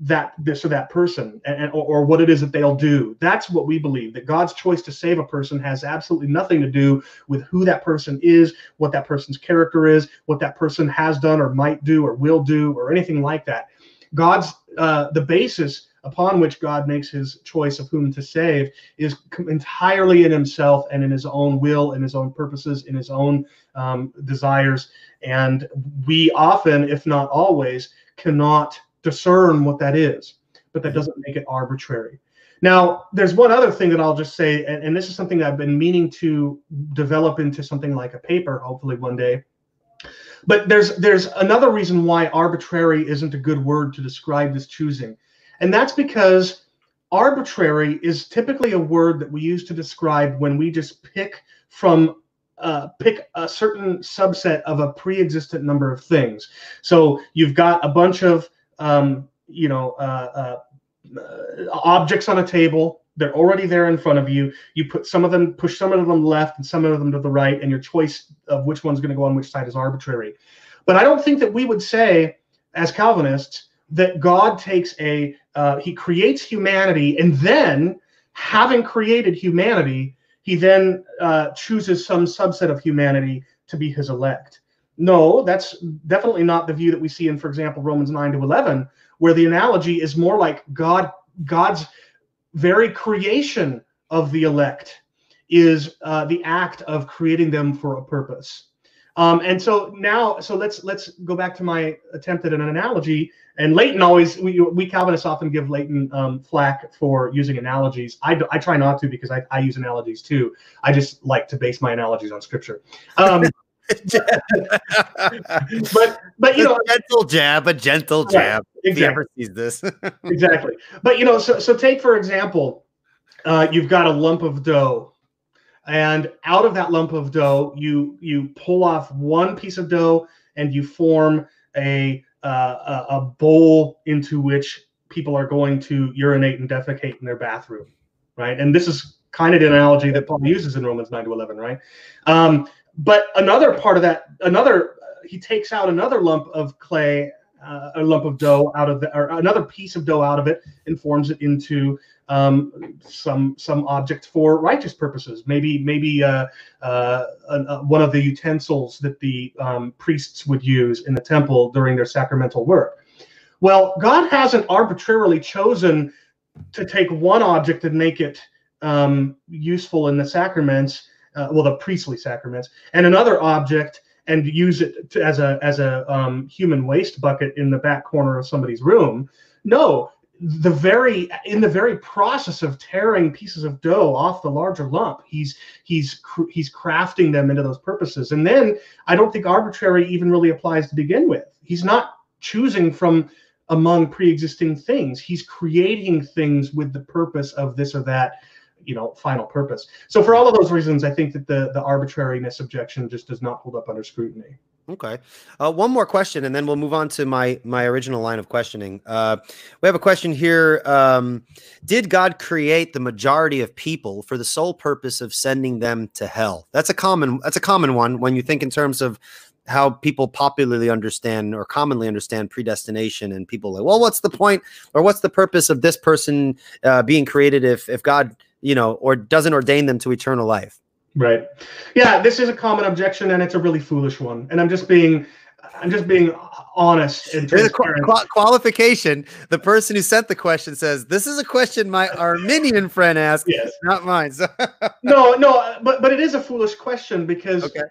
that this or that person and, or, or, what it is that they'll do. That's what we believe that god's choice to save a person has absolutely nothing to do with who that person is what that person's character is what that person has done or might do or will do or anything like that. God's uh, the basis upon which god makes his choice of whom to save is entirely in himself and in his own will in his own purposes in his own um, desires. And we often if not always cannot discern what that is, but that doesn't make it arbitrary. Now, there's one other thing that I'll just say, and, and this is something I've been meaning to develop into something like a paper, hopefully one day. But there's there's another reason why arbitrary isn't a good word to describe this choosing, and that's because arbitrary is typically a word that we use to describe when we just pick from uh, pick a certain subset of a pre-existent number of things. So you've got a bunch of um, you know, uh, uh, objects on a table. They're already there in front of you. You put some of them, push some of them left and some of them to the right, and your choice of which one's going to go on which side is arbitrary. But I don't think that we would say, as Calvinists, that God takes a, uh, he creates humanity, and then, having created humanity, he then uh, chooses some subset of humanity to be his elect. No, that's definitely not the view that we see in, for example, Romans 9 to 11, where the analogy is more like God, God's very creation of the elect is uh, the act of creating them for a purpose. Um, and so now, so let's let's go back to my attempt at an analogy. And Leighton always, we, we Calvinists often give Leighton um, flack for using analogies. I, I try not to because I, I use analogies too. I just like to base my analogies on scripture. Um, but but you know a gentle jab, a gentle jab. Right, exactly. ever sees this. exactly. But you know, so so take for example, uh, you've got a lump of dough, and out of that lump of dough, you you pull off one piece of dough and you form a uh, a bowl into which people are going to urinate and defecate in their bathroom, right? And this is kind of the analogy that Paul uses in Romans 9 to 11, right? Um, but another part of that, another, he takes out another lump of clay, uh, a lump of dough out of the, or another piece of dough out of it, and forms it into um, some some object for righteous purposes. Maybe maybe uh, uh, uh, one of the utensils that the um, priests would use in the temple during their sacramental work. Well, God hasn't arbitrarily chosen to take one object and make it um, useful in the sacraments uh, well, the priestly sacraments, and another object and use it to, as a as a um, human waste bucket in the back corner of somebody's room. No, the very in the very process of tearing pieces of dough off the larger lump, he's he's he's crafting them into those purposes. And then I don't think arbitrary even really applies to begin with. He's not choosing from among pre-existing things. He's creating things with the purpose of this or that you know final purpose. So for all of those reasons, I think that the the arbitrariness objection just does not hold up under scrutiny. Okay. Uh, one more question, and then we'll move on to my my original line of questioning. Uh, we have a question here. Um, did God create the majority of people for the sole purpose of sending them to hell? That's a common. That's a common one when you think in terms of how people popularly understand or commonly understand predestination and people like well what's the point or what's the purpose of this person uh, being created if if god you know or doesn't ordain them to eternal life right yeah this is a common objection and it's a really foolish one and i'm just being i'm just being honest and There's a qual- qual- qualification. The person who sent the question says, "This is a question my Arminian friend asked, yes. not mine." So no, no, but but it is a foolish question because, Okay.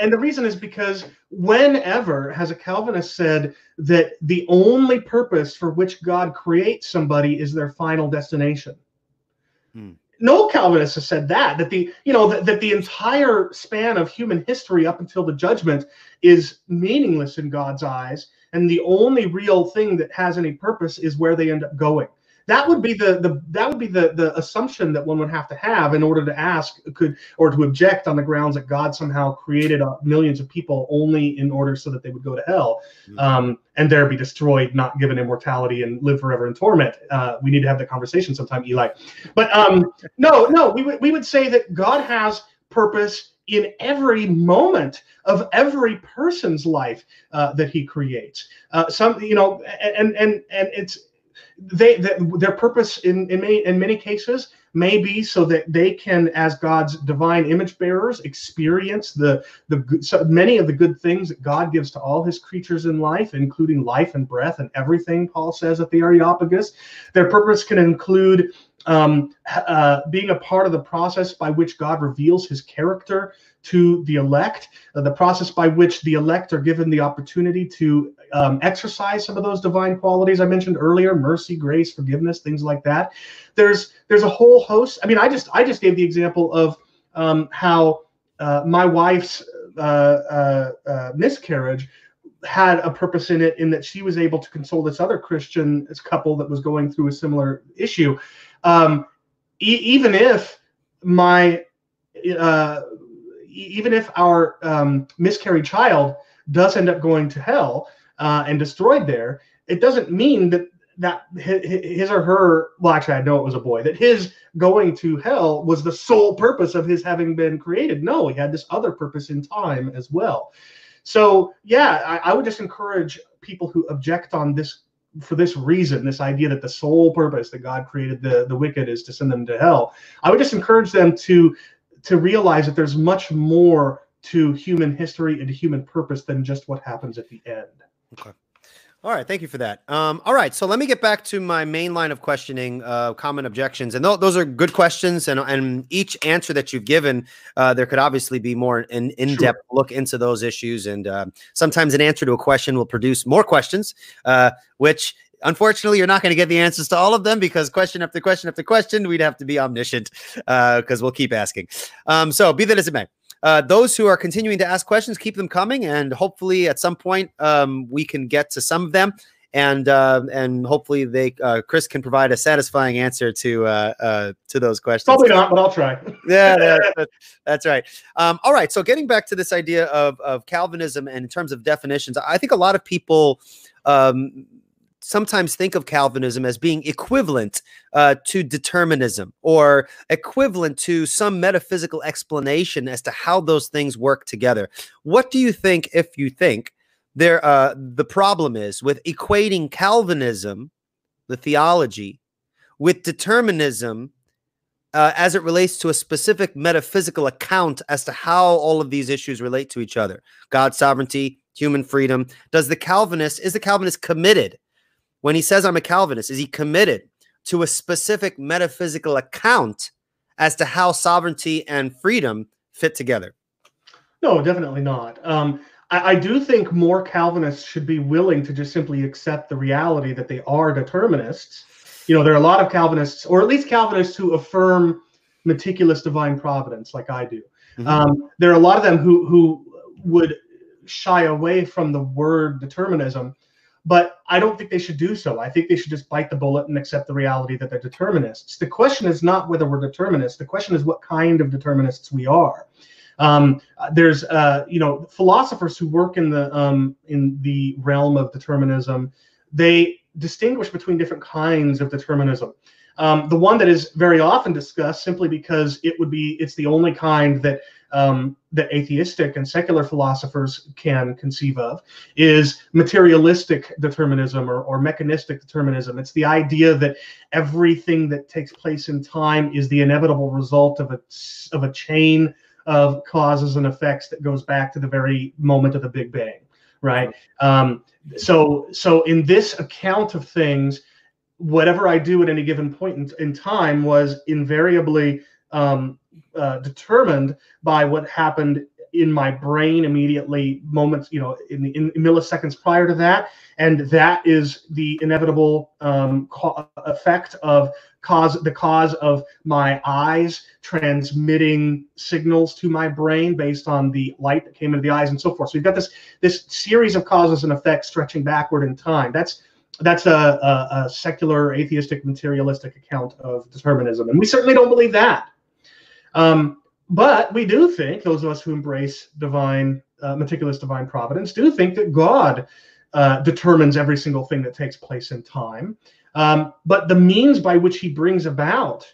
and the reason is because whenever has a Calvinist said that the only purpose for which God creates somebody is their final destination? Hmm. No Calvinist has said that. That the you know that, that the entire span of human history up until the judgment is meaningless in God's eyes, and the only real thing that has any purpose is where they end up going. That would be the the that would be the the assumption that one would have to have in order to ask could or to object on the grounds that God somehow created uh, millions of people only in order so that they would go to hell Mhm. um, and there be destroyed, not given immortality and live forever in torment. Uh, we need to have the conversation sometime, Eli. But um, no, no, we would we would say that God has purpose in every moment of every person's life uh, that He creates. Uh, some, you know, and and and it's they, they their purpose in in many in many cases may be so that they can as god's divine image bearers experience the the so many of the good things that god gives to all his creatures in life including life and breath and everything paul says at the areopagus. Their purpose can include um, uh, being a part of the process by which god reveals his character to the elect uh, the process by which the elect are given the opportunity to um, exercise some of those divine qualities I mentioned earlier, mercy, grace, forgiveness, things like that. There's there's a whole host. I mean, I just I just gave the example of um, how uh, my wife's uh, uh, miscarriage had a purpose in it, in that she was able to console this other Christian couple that was going through a similar issue. Um, e- even if my uh, even if our um, miscarried child does end up going to hell uh, and destroyed there, it doesn't mean that that hi- hi- his or her well actually i know it was a boy that his going to hell was the sole purpose of his having been created. No he had this other purpose in time as well. So yeah i, I would just encourage people who object on this for this reason this idea that the sole purpose that god created the the wicked is to send them to hell. I would just encourage them to to realize that there's much more to human history and human purpose than just what happens at the end Okay. All right, thank you for that. Um, all right, so let me get back to my main line of questioning, uh, common objections, and th- those are good questions. And and each answer that you've given, uh, there could obviously be more an in depth look into those issues. And uh, sometimes an answer to a question will produce more questions, uh, which unfortunately you're not going to get the answers to all of them because question after question after question, we'd have to be omniscient because we'll keep asking. Um, so be that as it may. Uh, those who are continuing to ask questions, keep them coming, and hopefully at some point um, we can get to some of them, and uh, and hopefully they uh, Chris can provide a satisfying answer to uh, uh, to those questions. probably not but i'll try Yeah, that's, that's- that's right. Um, all right. So getting back to this idea of of Calvinism and in terms of definitions, I think a lot of people um, sometimes think of Calvinism as being equivalent uh, to determinism or equivalent to some metaphysical explanation as to how those things work together. What do you think, if you think there, uh, the problem is with equating Calvinism, the theology, with determinism? Uh, as it relates to a specific metaphysical account as to how all of these issues relate to each other God's sovereignty, human freedom. Does the Calvinist, is the Calvinist committed when he says I'm a Calvinist, is he committed to a specific metaphysical account as to how sovereignty and freedom fit together? No, definitely not. Um, I, I do think more Calvinists should be willing to just simply accept the reality that they are determinists. You know, there are a lot of Calvinists, or at least Calvinists, who affirm meticulous divine providence, like I do. Mhm. Um, there are a lot of them who who would shy away from the word determinism, but I don't think they should do so. I think they should just bite the bullet and accept the reality that they're determinists. The question is not whether we're determinists. The question is what kind of determinists we are. Um, uh, there's uh, you know philosophers who work in the um, in the realm of determinism. They distinguish between different kinds of determinism. Um, the one that is very often discussed simply because it would be it's the only kind that um, that atheistic and secular philosophers can conceive of is materialistic determinism or, or mechanistic determinism. It's the idea that everything that takes place in time is the inevitable result of a of a chain of causes and effects that goes back to the very moment of the Big Bang, right? Um, so so in this account of things, whatever I do at any given point in, in time was invariably um, uh, determined by what happened in my brain immediately moments you know in, in, milliseconds prior to that. And that is the inevitable um, effect of cause the cause of my eyes transmitting signals to my brain based on the light that came into the eyes and so forth. So you've got this this series of causes and effects stretching backward in time. That's that's a, a, a secular atheistic materialistic account of determinism. And we certainly don't believe that um, but we do think, those of us who embrace divine, uh, meticulous divine providence, do think that God uh, determines every single thing that takes place in time. Um, but the means by which he brings about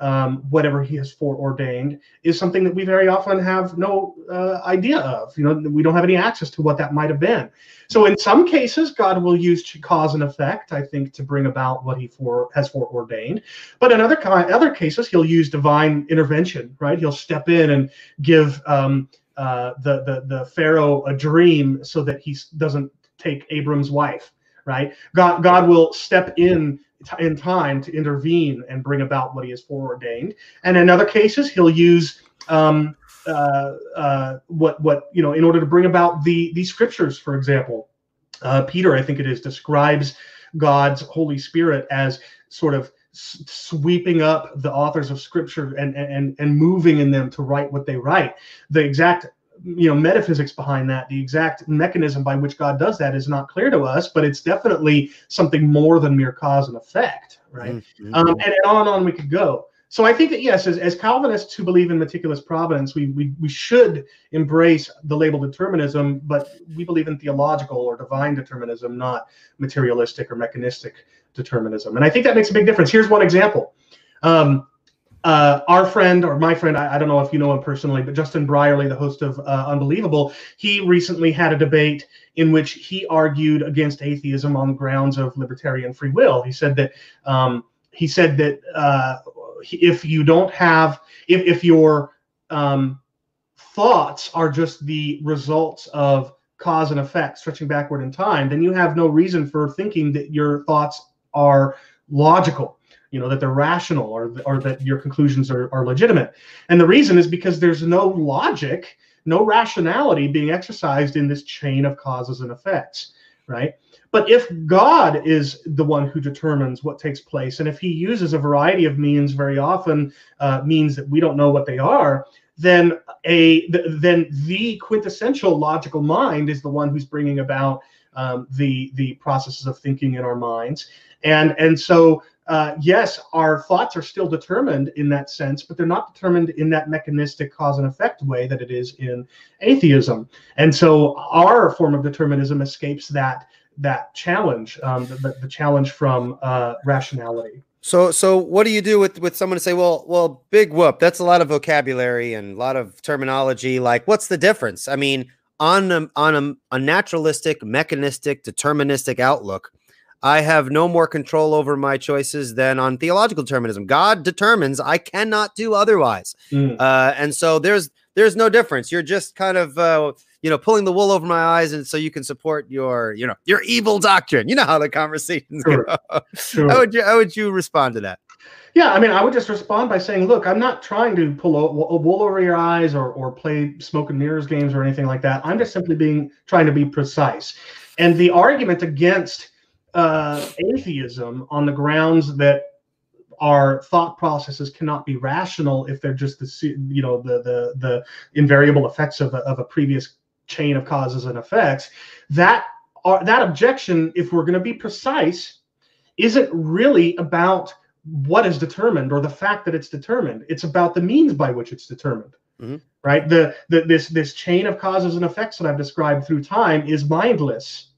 um, whatever he has foreordained is something that we very often have no uh, idea of. You know, we don't have any access to what that might have been. So in some cases, God will use cause and effect, I think, to bring about what he for has foreordained. But in other other cases, he'll use divine intervention. Right? He'll step in and give um, uh, the the the Pharaoh a dream so that he doesn't take Abram's wife. Right? God God will step in in time to intervene and bring about what he has foreordained. And in other cases, he'll use um, uh, uh, what what you know in order to bring about the these scriptures. For example, uh, Peter, I think it is, describes God's Holy Spirit as sort of sweeping up the authors of scripture and and and moving in them to write what they write the exact you know metaphysics behind that. The exact mechanism by which god does that is not clear to us but it's definitely something more than mere cause and effect right? Mm-hmm. um, and on and on we could go. So i think that yes as, as calvinists who believe in meticulous providence we, we we should embrace the label determinism but we believe in theological or divine determinism not materialistic or mechanistic determinism. And i think that makes a big difference. Here's one example. Um, uh, our friend or my friend, I, I, don't know if you know him personally, but Justin Brierley, the host of uh, Unbelievable, he recently had a debate in which he argued against atheism on grounds of libertarian free will. He said that um, he said that uh, if you don't have, if if your um, thoughts are just the results of cause and effect stretching backward in time, then you have no reason for thinking that your thoughts are logical you know that they're rational or or that your conclusions are, are legitimate. And the reason is because there's no logic no rationality being exercised in this chain of causes and effects right? But if god is the one who determines what takes place and if he uses a variety of means very often uh, means that we don't know what they are then a then the quintessential logical mind is the one who's bringing about um, the the processes of thinking in our minds. And and so uh, yes, our thoughts are still determined in that sense, but they're not determined in that mechanistic cause and effect way that it is in atheism. And so our form of determinism escapes that that challenge, um, the, the, challenge from uh, rationality. So, so what do you do with with someone to say, well, well, big whoop, that's a lot of vocabulary and a lot of terminology. Like, what's the difference? I mean, on a, on a, a naturalistic, mechanistic, deterministic outlook I have no more control over my choices than on theological determinism. God determines I cannot do otherwise. Mm. Uh, and so there's there's no difference. You're just kind of uh, you know pulling the wool over my eyes, and so you can support your you know your evil doctrine. You know how the conversations sure. go. Sure. How would you how would you respond to that? Yeah, I mean, I would just respond by saying, look, I'm not trying to pull a, a wool over your eyes or or play smoke and mirrors games or anything like that. I'm just simply being trying to be precise. And the argument against uh, atheism on the grounds that our thought processes cannot be rational if they're just the you know the the the invariable effects of a, of a previous chain of causes and effects that are that objection if we're going to be precise isn't really about what is determined or the fact that it's determined. It's about the means by which it's determined. Mm-hmm. right? The, the this this chain of causes and effects that i've described through time is mindless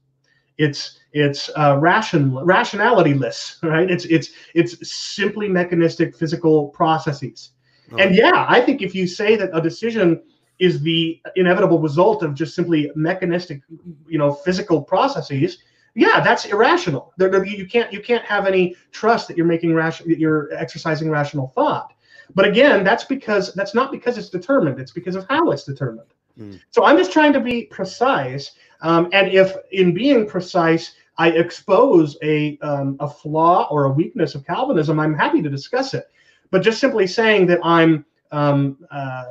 It's it's uh, ration rationalityless, right? It's it's it's simply mechanistic physical processes. Oh. And yeah, I think if you say that a decision is the inevitable result of just simply mechanistic, you know, physical processes, yeah, that's irrational. you can't you can't have any trust that you're making rational, you're exercising rational thought. But again, that's because that's not because it's determined. It's because of how it's determined. Mm. So I'm just trying to be precise. Um, and if in being precise, I expose a um, a flaw or a weakness of Calvinism, I'm happy to discuss it. But just simply saying that I'm um, uh,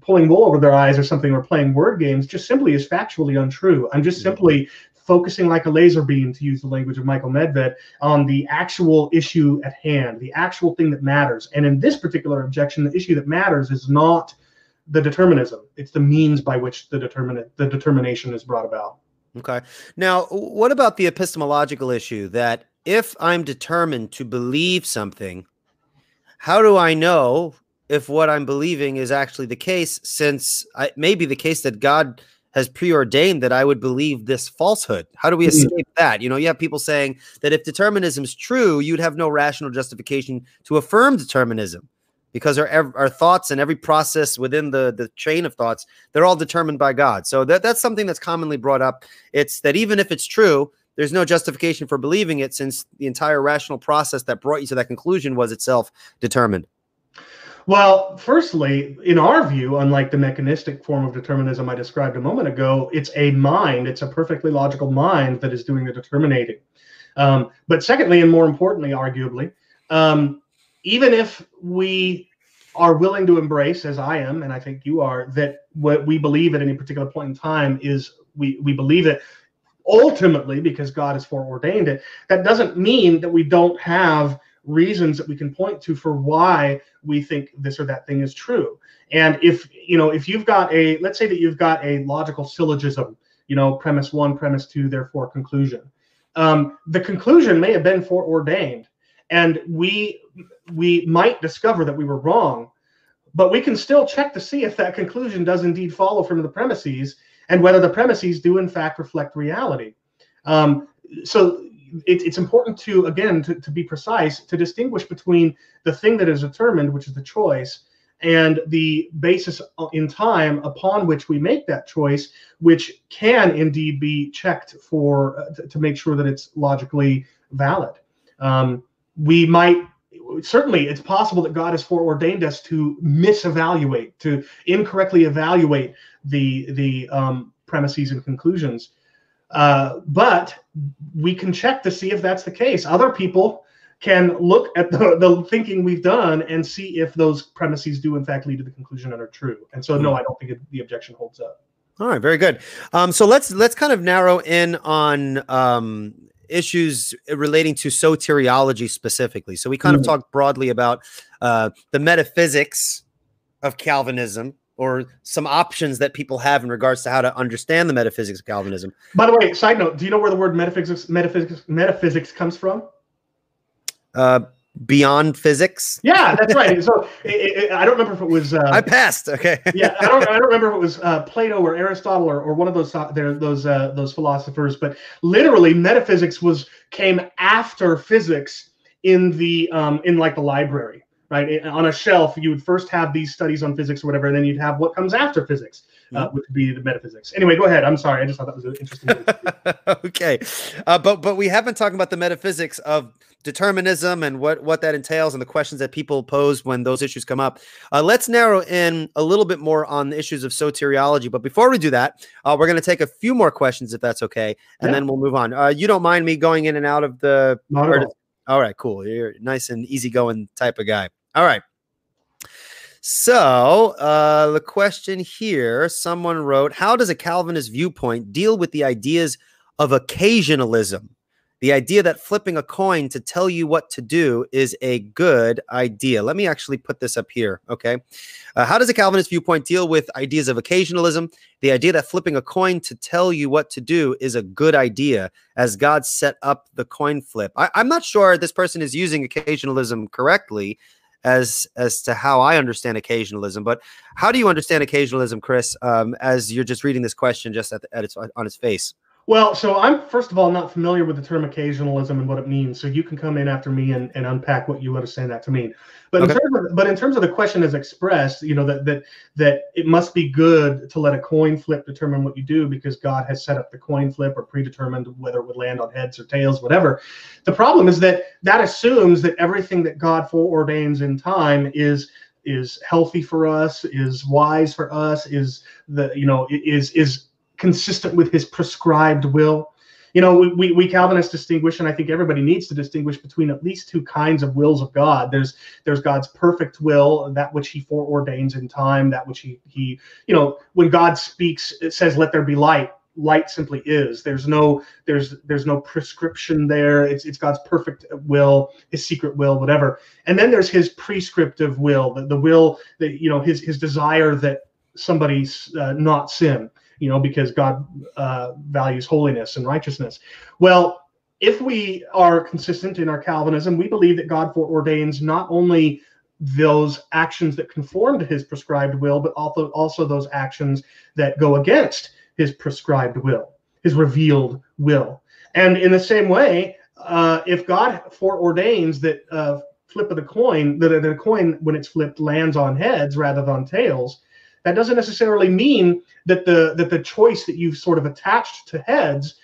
pulling wool over their eyes or something or playing word games just simply is factually untrue. I'm just simply focusing like a laser beam, to use the language of Michael Medved, on the actual issue at hand, the actual thing that matters. And in this particular objection, the issue that matters is not the determinism; it's the means by which the determinate the determination is brought about. Okay. Now, what about the epistemological issue that if I'm determined to believe something, how do I know if what I'm believing is actually the case? Since it may be the case that God has preordained that I would believe this falsehood. How do we hmm. escape that? You know, you have people saying that if determinism is true, you'd have no rational justification to affirm determinism because our our thoughts and every process within the the chain of thoughts they're all determined by God. So that that's something that's commonly brought up. It's that even if it's true, there's no justification for believing it since the entire rational process that brought you to that conclusion was itself determined. Well, firstly, in our view, unlike the mechanistic form of determinism I described a moment ago, it's a mind, it's a perfectly logical mind that is doing the determinating. Um, but secondly, and more importantly, arguably, um, even if we are willing to embrace, as I am, and I think you are, that what we believe at any particular point in time is we, we believe it ultimately because God has foreordained it, that doesn't mean that we don't have reasons that we can point to for why we think this or that thing is true. And if you know, if you've got a, let's say that you've got a logical syllogism, you know, premise one, premise two, therefore conclusion. Um, the conclusion may have been foreordained, and we we might discover that we were wrong, but we can still check to see if that conclusion does indeed follow from the premises and whether the premises do in fact reflect reality. Um, so it, it's important to again to, to be precise to distinguish between the thing that is determined which is the choice and the basis in time upon which we make that choice which can indeed be checked for uh, to, to, make sure that it's logically valid um, we might certainly it's possible that god has foreordained us to misevaluate to incorrectly evaluate the the um, premises and conclusions uh, but we can check to see if that's the case. Other people can look at the, the thinking we've done and see if those premises do in fact lead to the conclusion and are true. And so, no, hmm. I don't think it, the objection holds up. All right, very good. Um, so let's let's kind of narrow in on um, issues relating to soteriology specifically. So we kind mm-hmm. of talked broadly about uh, the metaphysics of Calvinism, or some options that people have in regards to how to understand the metaphysics of Calvinism. By the way, side note, do you know where the word metaphysics metaphysics metaphysics comes from? Uh, beyond physics. Yeah, that's right. so it, it, I don't remember if it was. Uh, I passed. Okay. yeah, I don't. I don't remember if it was uh, Plato or Aristotle or, or one of those uh, there those uh, those philosophers. But literally, metaphysics was came after physics in the um, in like the library right? On a shelf, you would first have these studies on physics or whatever, and then you'd have what comes after physics, uh, mm-hmm. which would be the metaphysics. Anyway, go ahead. I'm sorry. I just thought that was an interesting. okay, uh, but but we have been talking about the metaphysics of determinism and what what that entails and the questions that people pose when those issues come up. Uh, let's narrow in a little bit more on the issues of soteriology. But before we do that, uh, we're going to take a few more questions if that's okay, and yeah. then we'll move on. Uh, you don't mind me going in and out of the? Not all. All right, cool. You're nice and easygoing type of guy. All right. So, uh, the question here someone wrote, How does a Calvinist viewpoint deal with the ideas of occasionalism? The idea that flipping a coin to tell you what to do is a good idea. Let me actually put this up here. Okay. Uh, how does a Calvinist viewpoint deal with ideas of occasionalism? The idea that flipping a coin to tell you what to do is a good idea as God set up the coin flip. I, I'm not sure this person is using occasionalism correctly as as to how I understand occasionalism. But how do you understand occasionalism, Chris? Um, as you're just reading this question, just at, the, at its on its face. Well, so I'm first of all not familiar with the term occasionalism and what it means. So you can come in after me and, and unpack what you understand that to mean. But okay. in terms of, but in terms of the question as expressed, you know that that that it must be good to let a coin flip determine what you do because God has set up the coin flip or predetermined whether it would land on heads or tails, whatever. The problem is that that assumes that everything that God foreordains in time is is healthy for us, is wise for us, is the you know is is consistent with his prescribed will. You know, we, we Calvinists distinguish, and I think everybody needs to distinguish between at least two kinds of wills of God. There's there's God's perfect will, that which He foreordains in time, that which He He you know when God speaks, it says, "Let there be light." Light simply is. There's no there's there's no prescription there. It's it's God's perfect will, His secret will, whatever. And then there's His prescriptive will, the, the will that you know His His desire that somebody's uh, not sin you know, because God uh, values holiness and righteousness. Well, if we are consistent in our Calvinism, we believe that God foreordains not only those actions that conform to his prescribed will, but also, also those actions that go against his prescribed will, his revealed will. And in the same way, uh, if God foreordains that uh, flip of the coin, that the coin, when it's flipped, lands on heads rather than tails, that doesn't necessarily mean that the that the choice that you've sort of attached to heads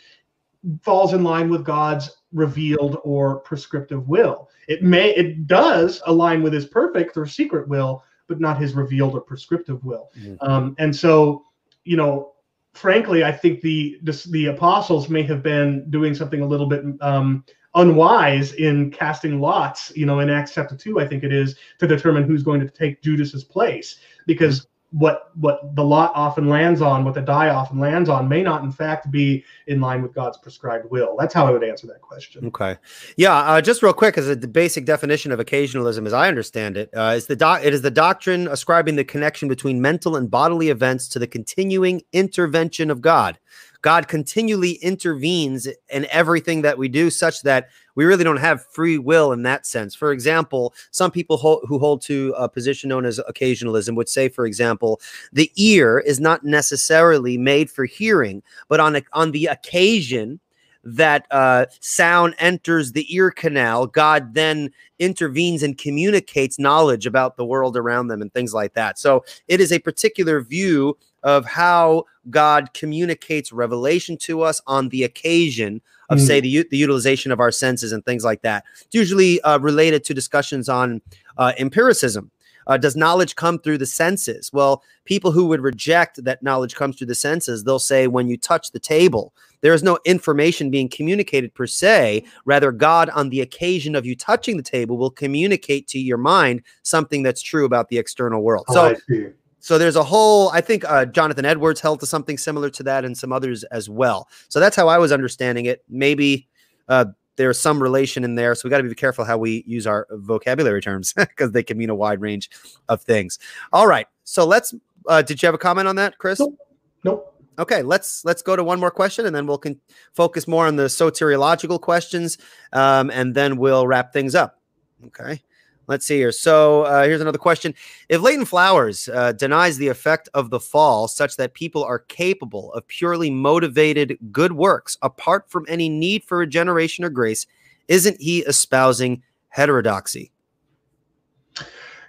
falls in line with God's revealed or prescriptive will. It may it does align with his perfect or secret will, but not his revealed or prescriptive will. Mm-hmm. Um, and so, you know, frankly, I think the, the, the apostles may have been doing something a little bit um, unwise in casting lots. You know, in Acts chapter two, I think it is to determine who's going to take Judas's place because what what the lot often lands on, what the die often lands on, may not in fact be in line with God's prescribed will. That's how I would answer that question. Okay, yeah. Uh, just real quick, as a basic definition of occasionalism, as I understand it, uh, is the doc- it is the doctrine ascribing the connection between mental and bodily events to the continuing intervention of God. God continually intervenes in everything that we do, such that we really don't have free will in that sense. For example, some people hold, who hold to a position known as occasionalism would say, for example, the ear is not necessarily made for hearing, but on a, on the occasion that uh, sound enters the ear canal, God then intervenes and communicates knowledge about the world around them and things like that. So it is a particular view of how God communicates revelation to us on the occasion of, mm-hmm. say, the, the utilization of our senses and things like that. It's usually uh, related to discussions on uh, empiricism. Uh, does knowledge come through the senses? Well, people who would reject that knowledge comes through the senses, they'll say when you touch the table, there is no information being communicated per se. Rather, God, on the occasion of you touching the table, will communicate to your mind something that's true about the external world. Oh, so, so there's a whole, I think uh, Jonathan Edwards held to something similar to that and some others as well. So that's how I was understanding it. Maybe uh, there's some relation in there. So we got to be careful how we use our vocabulary terms because they can mean a wide range of things. All right. So let's, uh, did you have a comment on that, Chris? Nope. nope. Okay, let's let's go to one more question, and then we'll can focus more on the soteriological questions, um, and then we'll wrap things up. Okay. Let's see here. So uh, here's another question. If Leighton Flowers uh, denies the effect of the fall such that people are capable of purely motivated good works apart from any need for regeneration or grace, isn't he espousing heterodoxy?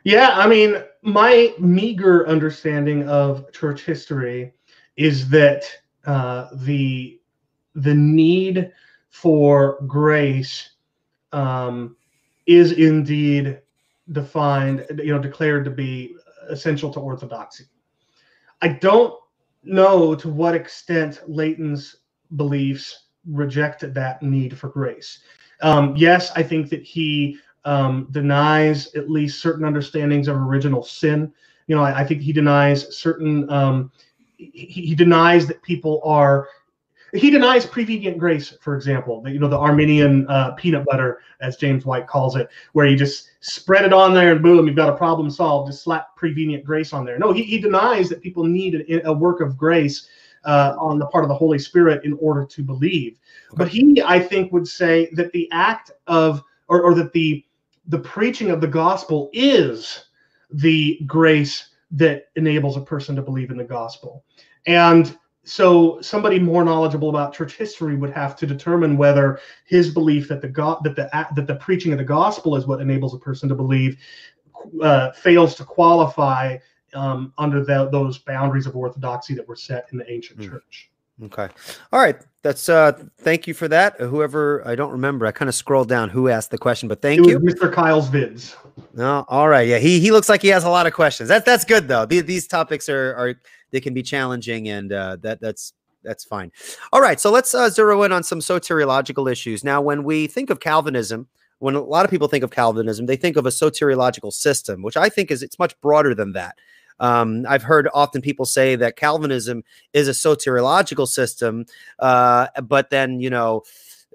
Yeah, I mean, my meager understanding of church history is that uh, the the need for grace um, is indeed defined, you know, declared to be essential to orthodoxy. I don't know to what extent Leighton's beliefs reject that need for grace. Um, yes, I think that he um, denies at least certain understandings of original sin. You know, I, I think he denies certain. Um, he, he, denies that people are he denies prevenient grace, for example, the, you know, the Arminian uh, peanut butter, as James White calls it, where you just spread it on there and boom, you've got a problem solved. Just slap prevenient grace on there. No, he, he denies that people need a, a work of grace uh, on the part of the Holy Spirit in order to believe. But he, I think, would say that the act of, or, or that the the preaching of the gospel is the grace that enables a person to believe in the gospel. And so somebody more knowledgeable about church history would have to determine whether his belief that the God that the that the preaching of the gospel is what enables a person to believe uh, fails to qualify um, under the, those boundaries of orthodoxy that were set in the ancient mm. church. Okay. All right. That's uh thank you for that. Whoever I don't remember, I kind of scrolled down who asked the question, but thank you. Mr. Kyle's vids. No, all right. Yeah, he he looks like he has a lot of questions. That's that's good though. These, these topics are are they can be challenging and uh that that's that's fine. All right, so let's uh, zero in on some soteriological issues. Now, when we think of Calvinism, when a lot of people think of Calvinism, they think of a soteriological system, which I think is it's much broader than that. Um, I've heard often people say that Calvinism is a soteriological system, uh, but then you know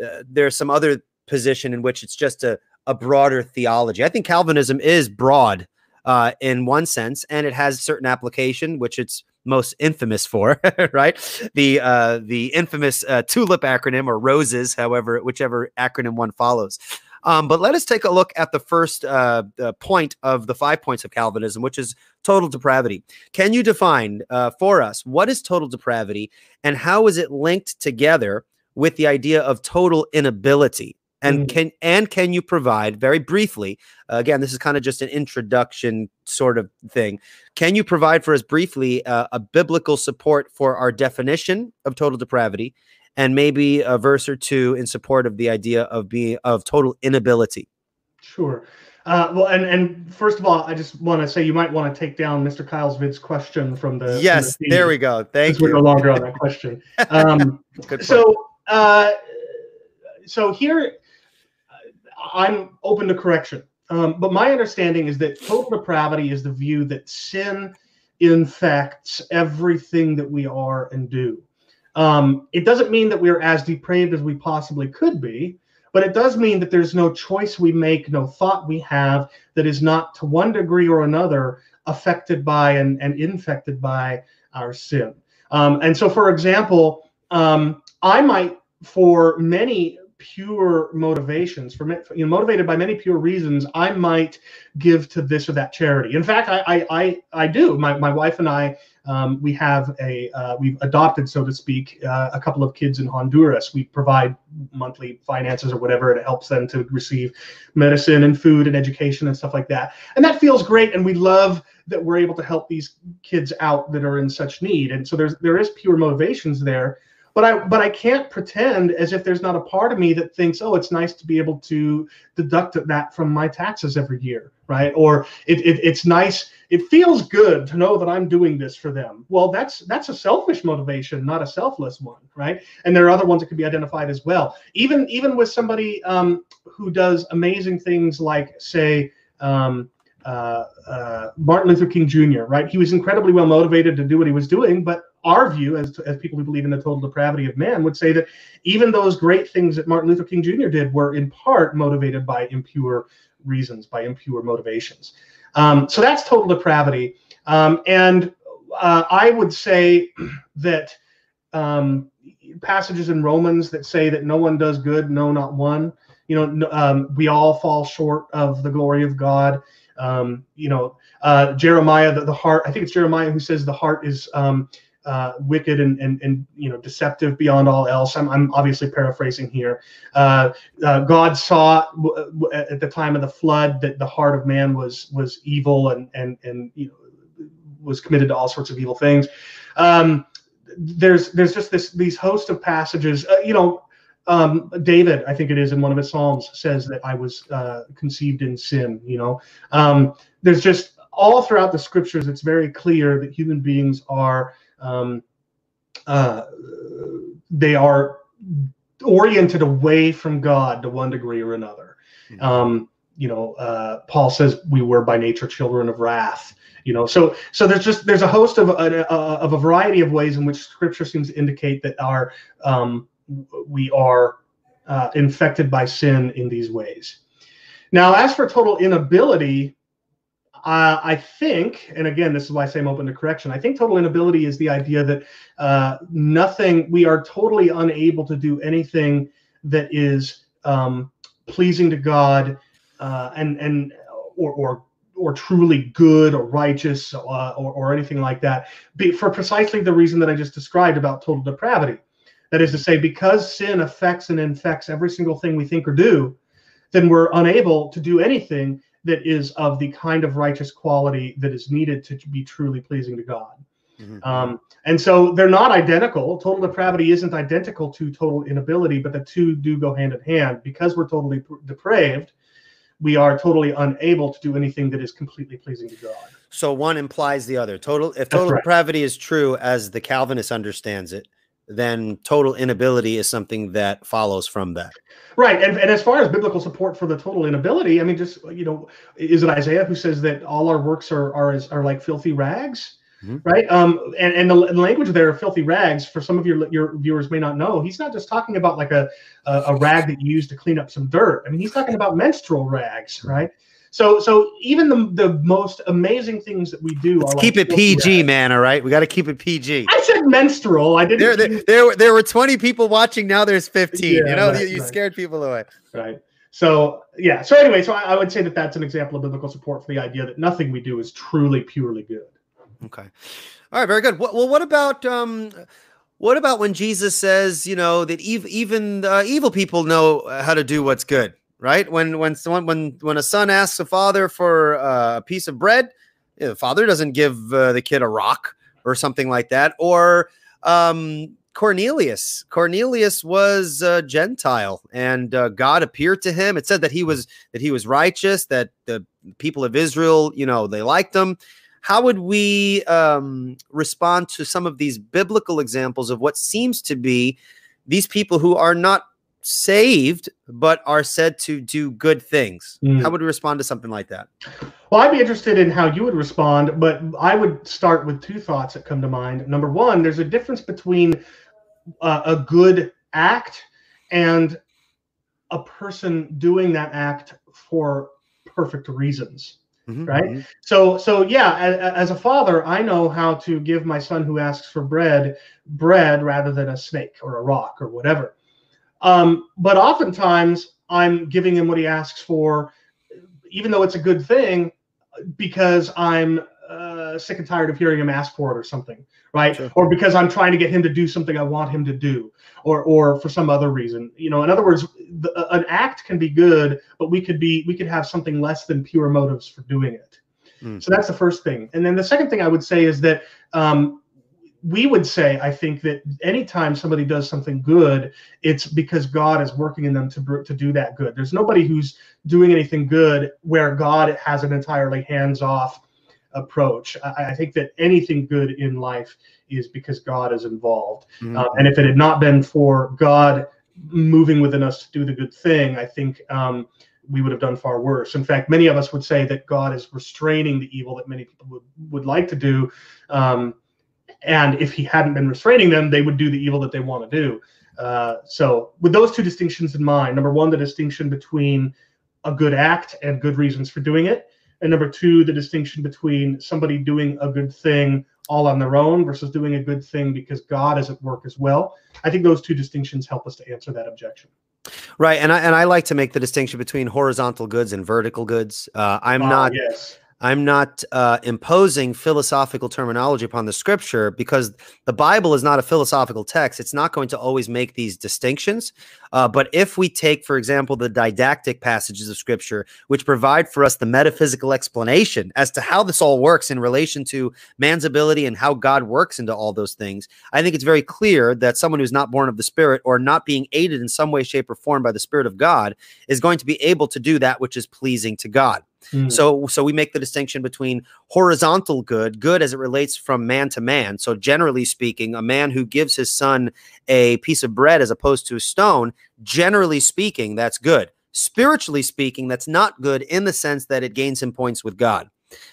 uh, there's some other position in which it's just a, a broader theology. I think Calvinism is broad uh, in one sense, and it has certain application, which it's most infamous for, right? The uh, the infamous uh, TULIP acronym or ROSES, however, whichever acronym one follows. Um, but let us take a look at the first uh, point of the five points of Calvinism, which is total depravity. Can you define uh, for us what is total depravity and how is it linked together with the idea of total inability? And mm. can and can you provide very briefly? Uh, again, this is kind of just an introduction sort of thing. Can you provide for us briefly uh, a biblical support for our definition of total depravity and maybe a verse or two in support of the idea of being of total inability. Sure. Uh, well, and and first of all, I just want to say you might want to take down Mr. Kyle's vid's question from the. Yes, from the there we go. Thank you. We're no longer on that question. Um, so, uh, so here, I'm open to correction. Um, but my understanding is that total depravity is the view that sin infects everything that we are and do. Um, it doesn't mean that we're as depraved as we possibly could be, but it does mean that there's no choice we make, no thought we have that is not to one degree or another affected by and, and infected by our sin. Um, and so, for example, um, I might, for many pure motivations, for you know, motivated by many pure reasons, I might give to this or that charity. In fact, I I I, I do. My my wife and I um, we have a uh, we've adopted, so to speak, uh, a couple of kids in Honduras. We provide monthly finances or whatever, and it helps them to receive medicine and food and education and stuff like that. And that feels great, and we love that we're able to help these kids out that are in such need. And so there's there is pure motivations there but I but I can't pretend as if there's not a part of me that thinks, oh, it's nice to be able to deduct that from my taxes every year, right? Or it, it it's nice, it feels good to know that I'm doing this for them. Well, that's that's a selfish motivation, not a selfless one, right? And there are other ones that could be identified as well. Even even with somebody um, who does amazing things like say. Um, uh, uh, Martin Luther King Jr., right? He was incredibly well motivated to do what he was doing, but our view, as, as people who believe in the total depravity of man, would say that even those great things that Martin Luther King Jr. did were in part motivated by impure reasons, by impure motivations. Um, so that's total depravity. Um, and uh, I would say that um, passages in Romans that say that no one does good, no, not one. You know, um, we all fall short of the glory of God. Um, you know, uh, Jeremiah, the, the heart. I think it's Jeremiah who says the heart is um, uh, wicked and, and, and you know deceptive beyond all else. I'm, I'm obviously paraphrasing here. Uh, uh, God saw at the time of the flood that the heart of man was was evil and and and you know was committed to all sorts of evil things. Um, there's there's just this these host of passages. Uh, you know, um, David, I think it is in one of his psalms, says that I was uh, conceived in sin. You know, um, there's just all throughout the scriptures, it's very clear that human beings are um, uh, they are oriented away from God to one degree or another. Mm-hmm. Um, you know, uh, Paul says we were by nature children of wrath. You know, so so there's just there's a host of a, uh, uh, of a variety of ways in which Scripture seems to indicate that our um, we are uh, infected by sin in these ways. Now, as for total inability, uh, I think, and again, this is why I say I'm open to correction. I think total inability is the idea that uh, nothing, we are totally unable to do anything that is um, pleasing to God, uh, and and or or or truly good or righteous uh, or, or anything like that for precisely the reason that I just described about total depravity. That is to say, because sin affects and infects every single thing we think or do, then we're unable to do anything that is of the kind of righteous quality that is needed to be truly pleasing to God. Mm-hmm. Um, and so they're not identical. Total depravity isn't identical to total inability, but the two do go hand in hand. Because we're totally depraved, we are totally unable to do anything that is completely pleasing to God. So one implies the other. Total if total right. depravity is true as the Calvinist understands it, then total inability is something that follows from that. Right. And, and as far as biblical support for the total inability, I mean, just, you know, is it Isaiah who says that all our works are, are, are like filthy rags? Mm-hmm. Right. Um, and, and the, language there, filthy rags, for some of your your viewers may not know, he's not just talking about like a, a, a rag that you use to clean up some dirt. I mean, he's talking about menstrual rags, right? So so even the the most amazing things that we do Let's keep like it PG, rags. man. All right, we got to keep it PG. I said menstrual. I didn't. There, there, there, there, were twenty people watching. Now there's fifteen. Yeah, you know, right, you, you right. scared people away. Right. So yeah. So anyway, so I, I would say that that's an example of biblical support for the idea that nothing we do is truly purely good. Okay. All right. Very good. Well, what about um, what about when Jesus says, you know, that ev- even uh, evil people know how to do what's good, right? When when someone when when a son asks a father for uh, a piece of bread, the father doesn't give uh, the kid a rock or something like that. Or um, Cornelius. Cornelius was a Gentile, and uh, God appeared to him. It said that he was that he was righteous, that the people of Israel, you know, they liked him how would we um, respond to some of these biblical examples of what seems to be these people who are not saved but are said to do good things. Mm. how would we respond to something like that? Well i'd be interested in how you would respond but i would start with two thoughts that come to mind. Number one there's a difference between uh, a good act and a person doing that act for perfect reasons Mm-hmm, right? mm-hmm. so so yeah as, as, a father i know how to give my son who asks for bread bread rather than a snake or a rock or whatever um, but oftentimes i'm giving him what he asks for even though it's a good thing because i'm uh, sick and tired of hearing him ask for it or something right sure. or because i'm trying to get him to do something i want him to do or or for some other reason you know in other words the, an act can be good but we could be we could have something less than pure motives for doing it mm. so that's the first thing and then the second thing i would say is that um, we would say i think that anytime somebody does something good it's because god is working in them to, to do that good there's nobody who's doing anything good where god has an entirely hands off approach. I, I, think that anything good in life is because God is involved. Mm-hmm. Um, and if it had not been for God moving within us to do the good thing, I think um, we would have done far worse. In fact, many of us would say that God is restraining the evil that many people would, would like to do. Um, and if he hadn't been restraining them, they would do the evil that they want to do. Uh, so, with those two distinctions in mind, number one, the distinction between a good act and good reasons for doing it, and number two, the distinction between somebody doing a good thing all on their own versus doing a good thing because God is at work as well. I think those two distinctions help us to answer that objection. Right, and I and I like to make the distinction between horizontal goods and vertical goods. Uh, I'm uh, not. Yes. I'm not uh, imposing philosophical terminology upon the scripture because the Bible is not a philosophical text. It's not going to always make these distinctions. Uh, but if we take, for example, the didactic passages of scripture, which provide for us the metaphysical explanation as to how this all works in relation to man's ability and how God works into all those things, I think it's very clear that someone who's not born of the Spirit or not being aided in some way, shape, or form by the Spirit of God is going to be able to do that which is pleasing to God. Mm. So so we make the distinction between horizontal good, good as it relates from man to man. So generally speaking, a man who gives his son a piece of bread as opposed to a stone, generally speaking, that's good. Spiritually speaking, that's not good in the sense that it gains him points with God.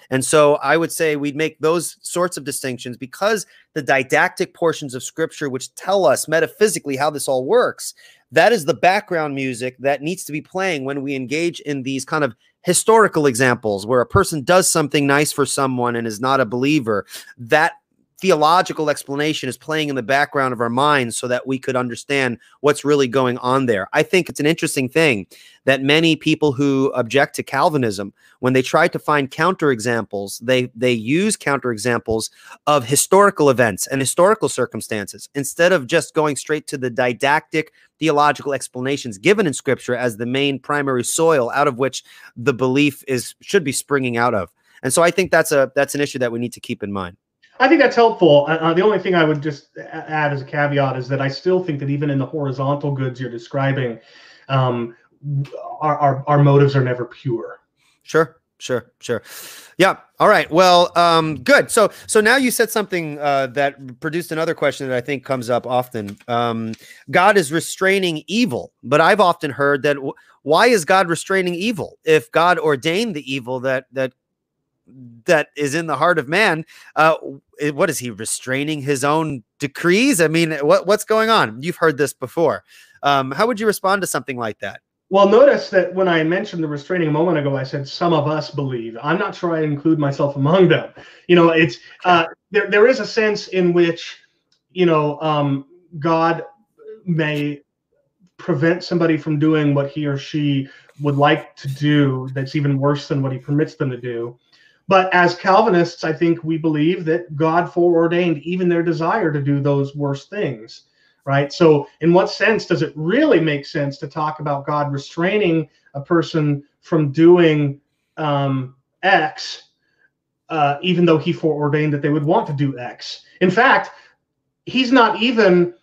And so I would say we'd make those sorts of distinctions because the didactic portions of scripture, which tell us metaphysically how this all works, that is the background music that needs to be playing when we engage in these kind of historical examples where a person does something nice for someone and is not a believer. That theological explanation is playing in the background of our minds so that we could understand what's really going on there. I think it's an interesting thing that many people who object to Calvinism, when they try to find counterexamples, they they use counterexamples of historical events and historical circumstances instead of just going straight to the didactic theological explanations given in scripture as the main primary soil out of which the belief is should be springing out of. And so I think that's a that's an issue that we need to keep in mind. I think that's helpful. Uh, uh the only thing I would just add as a caveat is that I still think that even in the horizontal goods you're describing, um, our, our, our motives are never pure. Sure, sure, sure. Yeah. All right. Well, um, good. So, so now you said something uh, that produced another question that I think comes up often. Um, God is restraining evil, but I've often heard that w- why is God restraining evil? If God ordained the evil that that that is in the heart of man, uh, what is he restraining his own decrees? I mean, what what's going on? You've heard this before. Um, how would you respond to something like that? Well, notice that when I mentioned the restraining a moment ago, I said some of us believe. I'm not sure I include myself among them. You know, it's uh, there. There is a sense in which, you know, um, God may prevent somebody from doing what he or she would like to do. That's even worse than what he permits them to do. But as Calvinists, I think we believe that God foreordained even their desire to do those worse things, right? So, in what sense does it really make sense to talk about God restraining a person from doing um, X, uh, even though He foreordained that they would want to do X? In fact, He's not even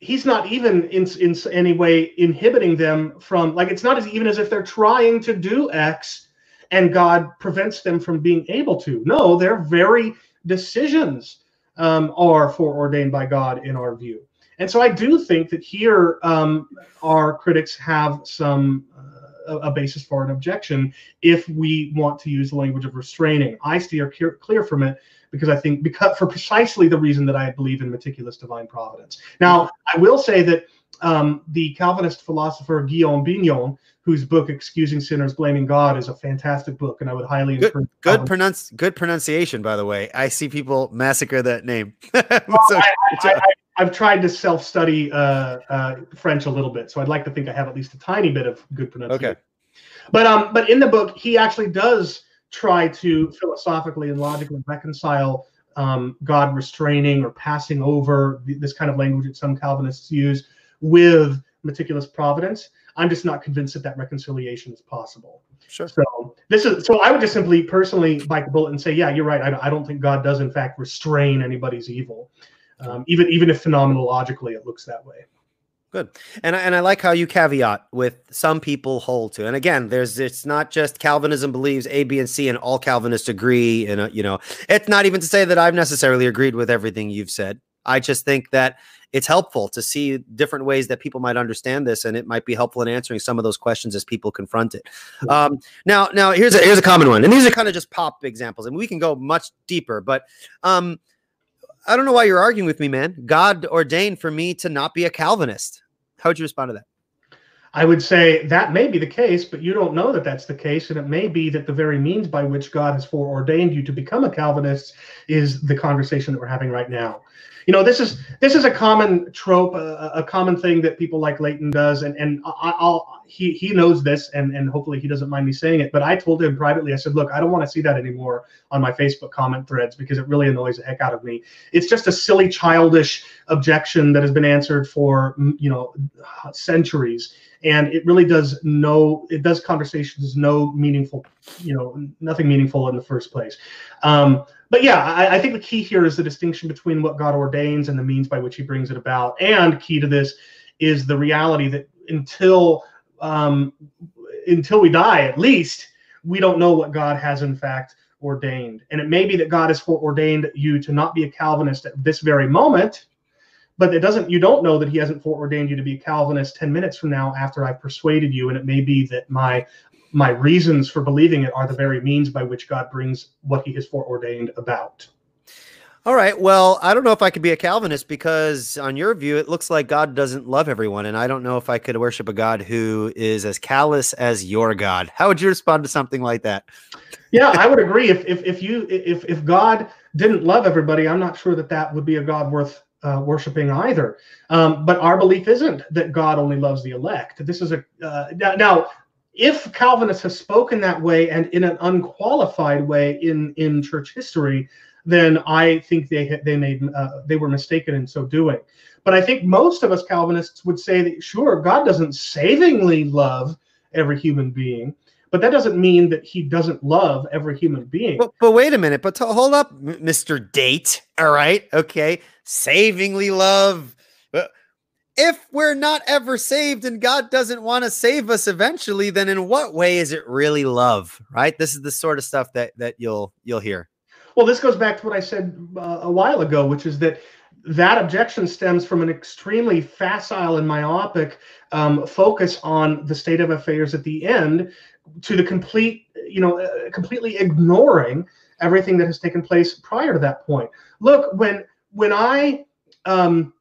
he's not even in in any way inhibiting them from like it's not as even as if they're trying to do X and God prevents them from being able to. No, their very decisions um, are foreordained by God in our view. And so I do think that here um, our critics have some uh, a basis for an objection if we want to use the language of restraining. I steer clear from it because I think because for precisely the reason that I believe in meticulous divine providence. Now I will say that um, the Calvinist philosopher Guillaume Bignon whose book "Excusing Sinners, Blaming God" is a fantastic book, and I would highly good, encourage. Good pronounce, good pronunciation, by the way. I see people massacre that name. so, I, have tried to self-study uh, uh, French a little bit, so I'd like to think I have at least a tiny bit of good pronunciation. Okay. But um, but in the book, he actually does try to philosophically and logically reconcile um, God restraining or passing over this kind of language that some Calvinists use with meticulous providence. I'm just not convinced that that reconciliation is possible. Sure. So this is so I would just simply personally bite the bullet and say, yeah, you're right. I, I don't think God does in fact restrain anybody's evil, um, even even if phenomenologically it looks that way. Good, and I, and I like how you caveat with some people hold to, and again, there's it's not just Calvinism believes A, B, and C, and all Calvinists agree, and you know, it's not even to say that I've necessarily agreed with everything you've said. I just think that it's helpful to see different ways that people might understand this, and it might be helpful in answering some of those questions as people confront it. Um, now, now here's a here's a common one, and these are kind of just pop examples, and we can go much deeper. But um, I don't know why you're arguing with me, man. God ordained for me to not be a Calvinist. How would you respond to that? I would say that may be the case, but you don't know that that's the case. And it may be that the very means by which God has foreordained you to become a Calvinist is the conversation that we're having right now you know this is this is a common trope a, a common thing that people like Leighton does and and I, will he he knows this and and hopefully he doesn't mind me saying it but I told him privately I said look I don't want to see that anymore on my Facebook comment threads because it really annoys the heck out of me. It's just a silly childish objection that has been answered for you know centuries and it really does no it does conversations no meaningful you know nothing meaningful in the first place. Um, but yeah, I, I, think the key here is the distinction between what God ordains and the means by which He brings it about. And key to this is the reality that until um, until we die, at least, we don't know what God has in fact ordained. And it may be that God has foreordained you to not be a Calvinist at this very moment, but it doesn't. You don't know that He hasn't foreordained you to be a Calvinist ten minutes from now after I've persuaded you. And it may be that my my reasons for believing it are the very means by which God brings what he has foreordained about. All right. Well, I don't know if I could be a Calvinist because, on your view, it looks like God doesn't love everyone. And I don't know if I could worship a God who is as callous as your God. How would you respond to something like that? yeah, I would agree. If, if, if you if, if God didn't love everybody, I'm not sure that that would be a God worth uh, worshiping either. Um, but our belief isn't that God only loves the elect. This is a uh, now, now, if Calvinists have spoken that way and in an unqualified way in in church history, then I think they they made uh, they were mistaken in so doing. But I think most of us Calvinists would say that sure, God doesn't savingly love every human being, but that doesn't mean that He doesn't love every human being. But, but wait a minute. But to, hold up, Mister Date. All right, okay, savingly love. If we're not ever saved and God doesn't want to save us eventually, then in what way is it really love? Right. This is the sort of stuff that that you'll you'll hear. Well, this goes back to what I said uh, a while ago, which is that that objection stems from an extremely facile and myopic um, focus on the state of affairs at the end to the complete, you know, uh, completely ignoring everything that has taken place prior to that point. Look, when when I um,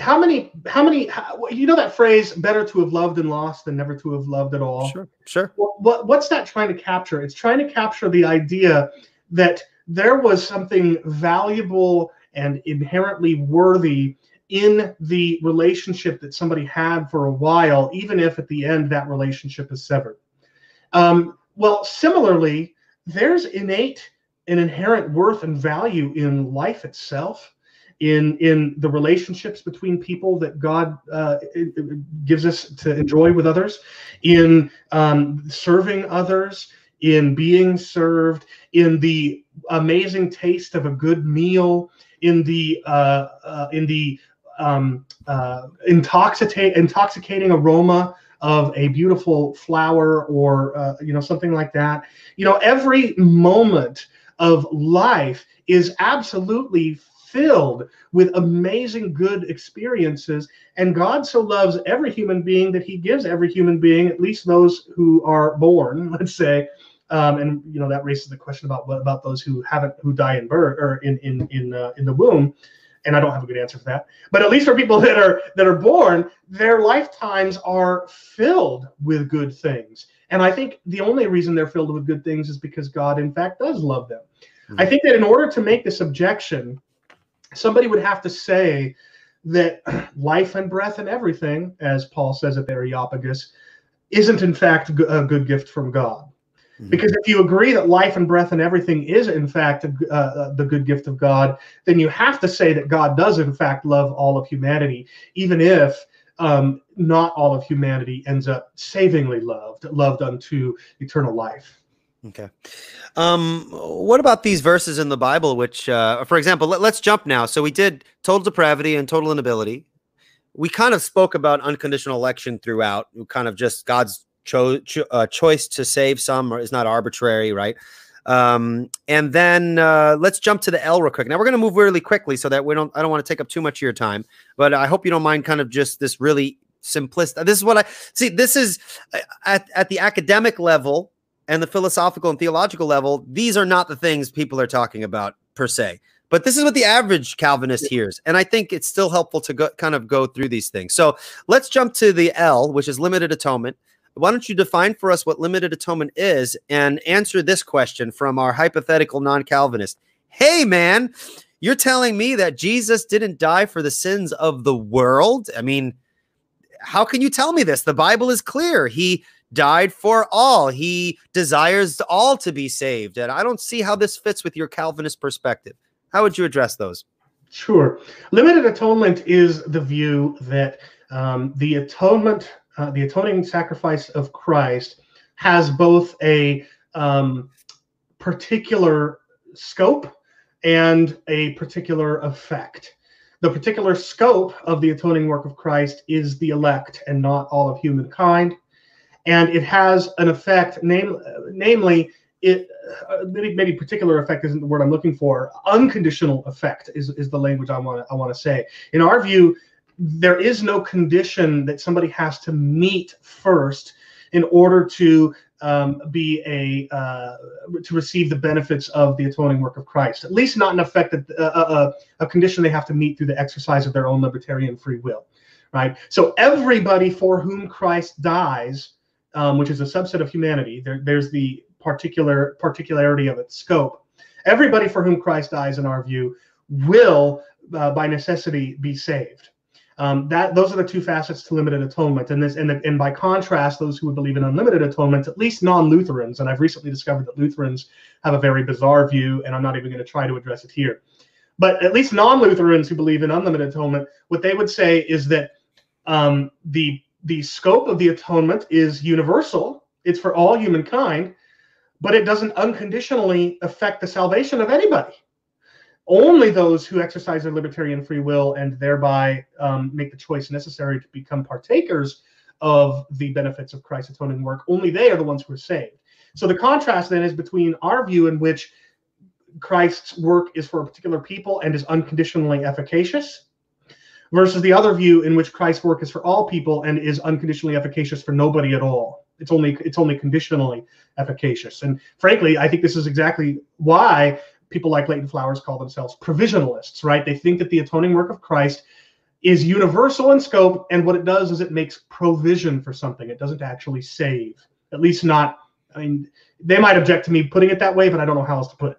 how many how many how, you know that phrase better to have loved and lost than never to have loved at all sure sure. What, what's that trying to capture? It's trying to capture the idea that there was something valuable and inherently worthy in the relationship that somebody had for a while, even if at the end that relationship is severed. Um, well, similarly, there's innate and inherent worth and value in life itself, in in the relationships between people that God uh, gives us to enjoy with others, in um, serving others, in being served, in the amazing taste of a good meal, in the uh, uh, in the um, uh, intoxicate intoxicating aroma of a beautiful flower or uh, you know something like that. You know, every moment of life is absolutely filled with amazing good experiences. And God so loves every human being that he gives every human being, at least those who are born, let's say, um, and you know that raises the question about what about those who haven't who die in birth or in in in uh, in the womb and I don't have a good answer for that. But at least for people that are that are born, their lifetimes are filled with good things. And I think the only reason they're filled with good things is because God, in fact, does love them. Mm-hmm. I think that in order to make this objection, somebody would have to say that life and breath and everything, as Paul says at the Areopagus, isn't in fact a good gift from God. Mm-hmm. Because if you agree that life and breath and everything is, in fact, uh, uh, the good gift of God, then you have to say that God does, in fact, love all of humanity, even if um, not all of humanity ends up savingly loved, loved unto eternal life. Okay. Um, what about these verses in the Bible, which, uh, for example, let, us jump now. So we did total depravity and total inability. We kind of spoke about unconditional election throughout, kind of just God's cho- cho- uh, choice to save some is not arbitrary, right? Um, and then uh, let's jump to the L real quick. Now we're going to move really quickly so that we don't. I don't want to take up too much of your time, but I hope you don't mind kind of just this really simplistic. This is what I see. This is uh, at at the academic level and the philosophical and theological level. These are not the things people are talking about per se. But this is what the average Calvinist hears. And I think it's still helpful to go, kind of go through these things. So let's jump to the L, which is limited atonement why don't you define for us what limited atonement is and answer this question from our hypothetical non Calvinist? Hey, man, you're telling me that Jesus didn't die for the sins of the world? I mean, how can you tell me this? The Bible is clear. He died for all, he desires all to be saved. And I don't see how this fits with your Calvinist perspective. How would you address those? Sure. Limited atonement is the view that um, the atonement uh, the atoning sacrifice of Christ has both a um, particular scope and a particular effect. The particular scope of the atoning work of Christ is the elect and not all of humankind. And it has an effect, name, namely, it uh, maybe, maybe particular effect isn't the word I'm looking for. Unconditional effect is, is the language I want to I want to say. In our view, there is no condition that somebody has to meet first in order to um, be a uh, to receive the benefits of the atoning work of Christ. At least not an effect that uh, uh, uh, a condition they have to meet through the exercise of their own libertarian free will, right? So everybody for whom Christ dies, um, which is a subset of humanity, there, there's the particular particularity of its scope. everybody for whom Christ dies, in our view, will uh, by necessity be saved. Um, that those are the two facets to limited atonement, and this and, the, and by contrast, those who would believe in unlimited atonement, at least non-Lutherans, and I've recently discovered that Lutherans have a very bizarre view, and I'm not even going to try to address it here. But at least non-Lutherans who believe in unlimited atonement, what they would say is that um, the the scope of the atonement is universal; it's for all humankind, but it doesn't unconditionally affect the salvation of anybody only those who exercise their libertarian free will and thereby um, make the choice necessary to become partakers of the benefits of Christ's atoning work, only they are the ones who are saved. So the contrast then is between our view in which Christ's work is for a particular people and is unconditionally efficacious versus the other view in which Christ's work is for all people and is unconditionally efficacious for nobody at all. It's only it's only conditionally efficacious. And frankly, I think this is exactly why people like Leighton Flowers call themselves provisionalists, right? They think that the atoning work of Christ is universal in scope, and what it does is it makes provision for something. It doesn't actually save, at least not. I mean, they might object to me putting it that way, but I don't know how else to put it.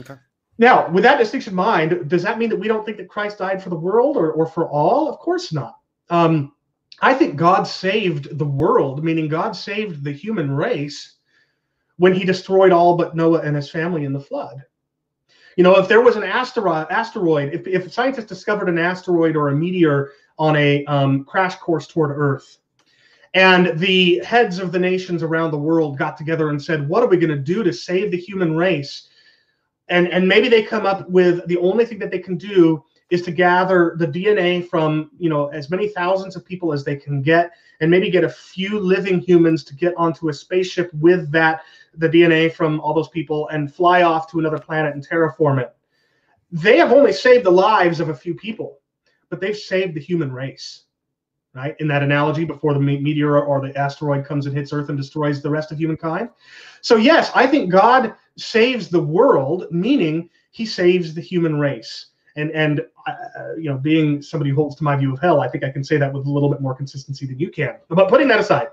Okay. Now, with that distinction in mind, does that mean that we don't think that Christ died for the world or, or for all? Of course not. Um, I think God saved the world, meaning God saved the human race when he destroyed all but Noah and his family in the flood. You know, if there was an asteroid, asteroid, if, if scientists discovered an asteroid or a meteor on a um, crash course toward Earth, and the heads of the nations around the world got together and said, "What are we going to do to save the human race?" And and maybe they come up with the only thing that they can do is to gather the DNA from you know as many thousands of people as they can get, and maybe get a few living humans to get onto a spaceship with that the DNA from all those people and fly off to another planet and terraform it. They have only saved the lives of a few people, but they've saved the human race, right? In that analogy, before the meteor or the asteroid comes and hits Earth and destroys the rest of humankind. So, yes, I think God saves the world, meaning he saves the human race. And, and uh, you know, being somebody who holds to my view of hell, I think I can say that with a little bit more consistency than you can. But putting that aside,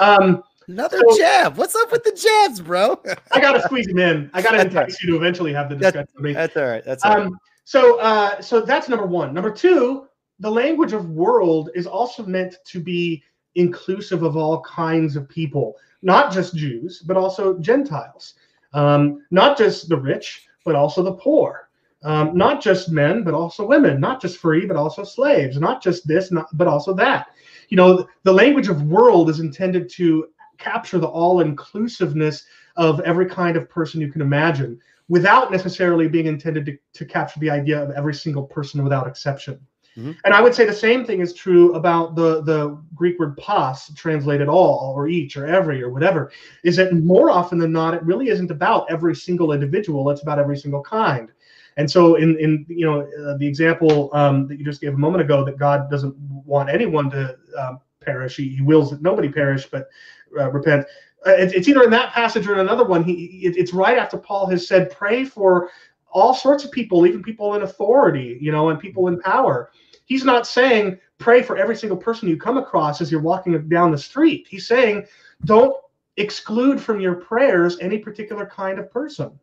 um, Another so, jab. What's up with the jabs, bro? I gotta squeeze him in. I gotta entice right. you to eventually have the discussion that's. That's all right. That's all um, right. So, uh, so that's number one. Number two, the language of world is also meant to be inclusive of all kinds of people, not just Jews, but also Gentiles, um, not just the rich, but also the poor. Um, not just men, but also women, not just free, but also slaves, not just this, not, but also that. You know, the language of world is intended to capture the all inclusiveness of every kind of person you can imagine without necessarily being intended to, to capture the idea of every single person without exception. Mm-hmm. And I would say the same thing is true about the, the Greek word pas, translated all or each or every or whatever, is that more often than not, it really isn't about every single individual, it's about every single kind. And so, in in you know uh, the example um, that you just gave a moment ago, that God doesn't want anyone to um, perish; He, he wills that nobody perish, but uh, repent. Uh, it, it's either in that passage or in another one. He it, it's right after Paul has said, "Pray for all sorts of people, even people in authority, you know, and people in power." He's not saying pray for every single person you come across as you're walking down the street. He's saying don't exclude from your prayers any particular kind of person.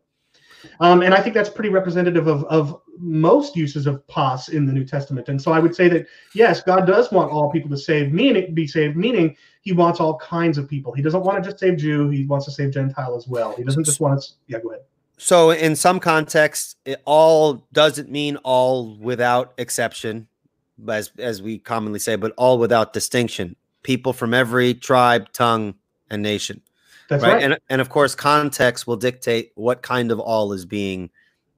Um, and I think that's pretty representative of, of most uses of pas in the New Testament. And so I would say that yes, God does want all people to save, meaning be saved, meaning He wants all kinds of people. He doesn't want to just save Jew; He wants to save Gentile as well. He doesn't just want to. Yeah, go ahead. So in some contexts, it all doesn't mean all without exception, as as we commonly say, but all without distinction. People from every tribe, tongue, and nation. That's right. right. And, and of course, context will dictate what kind of all is being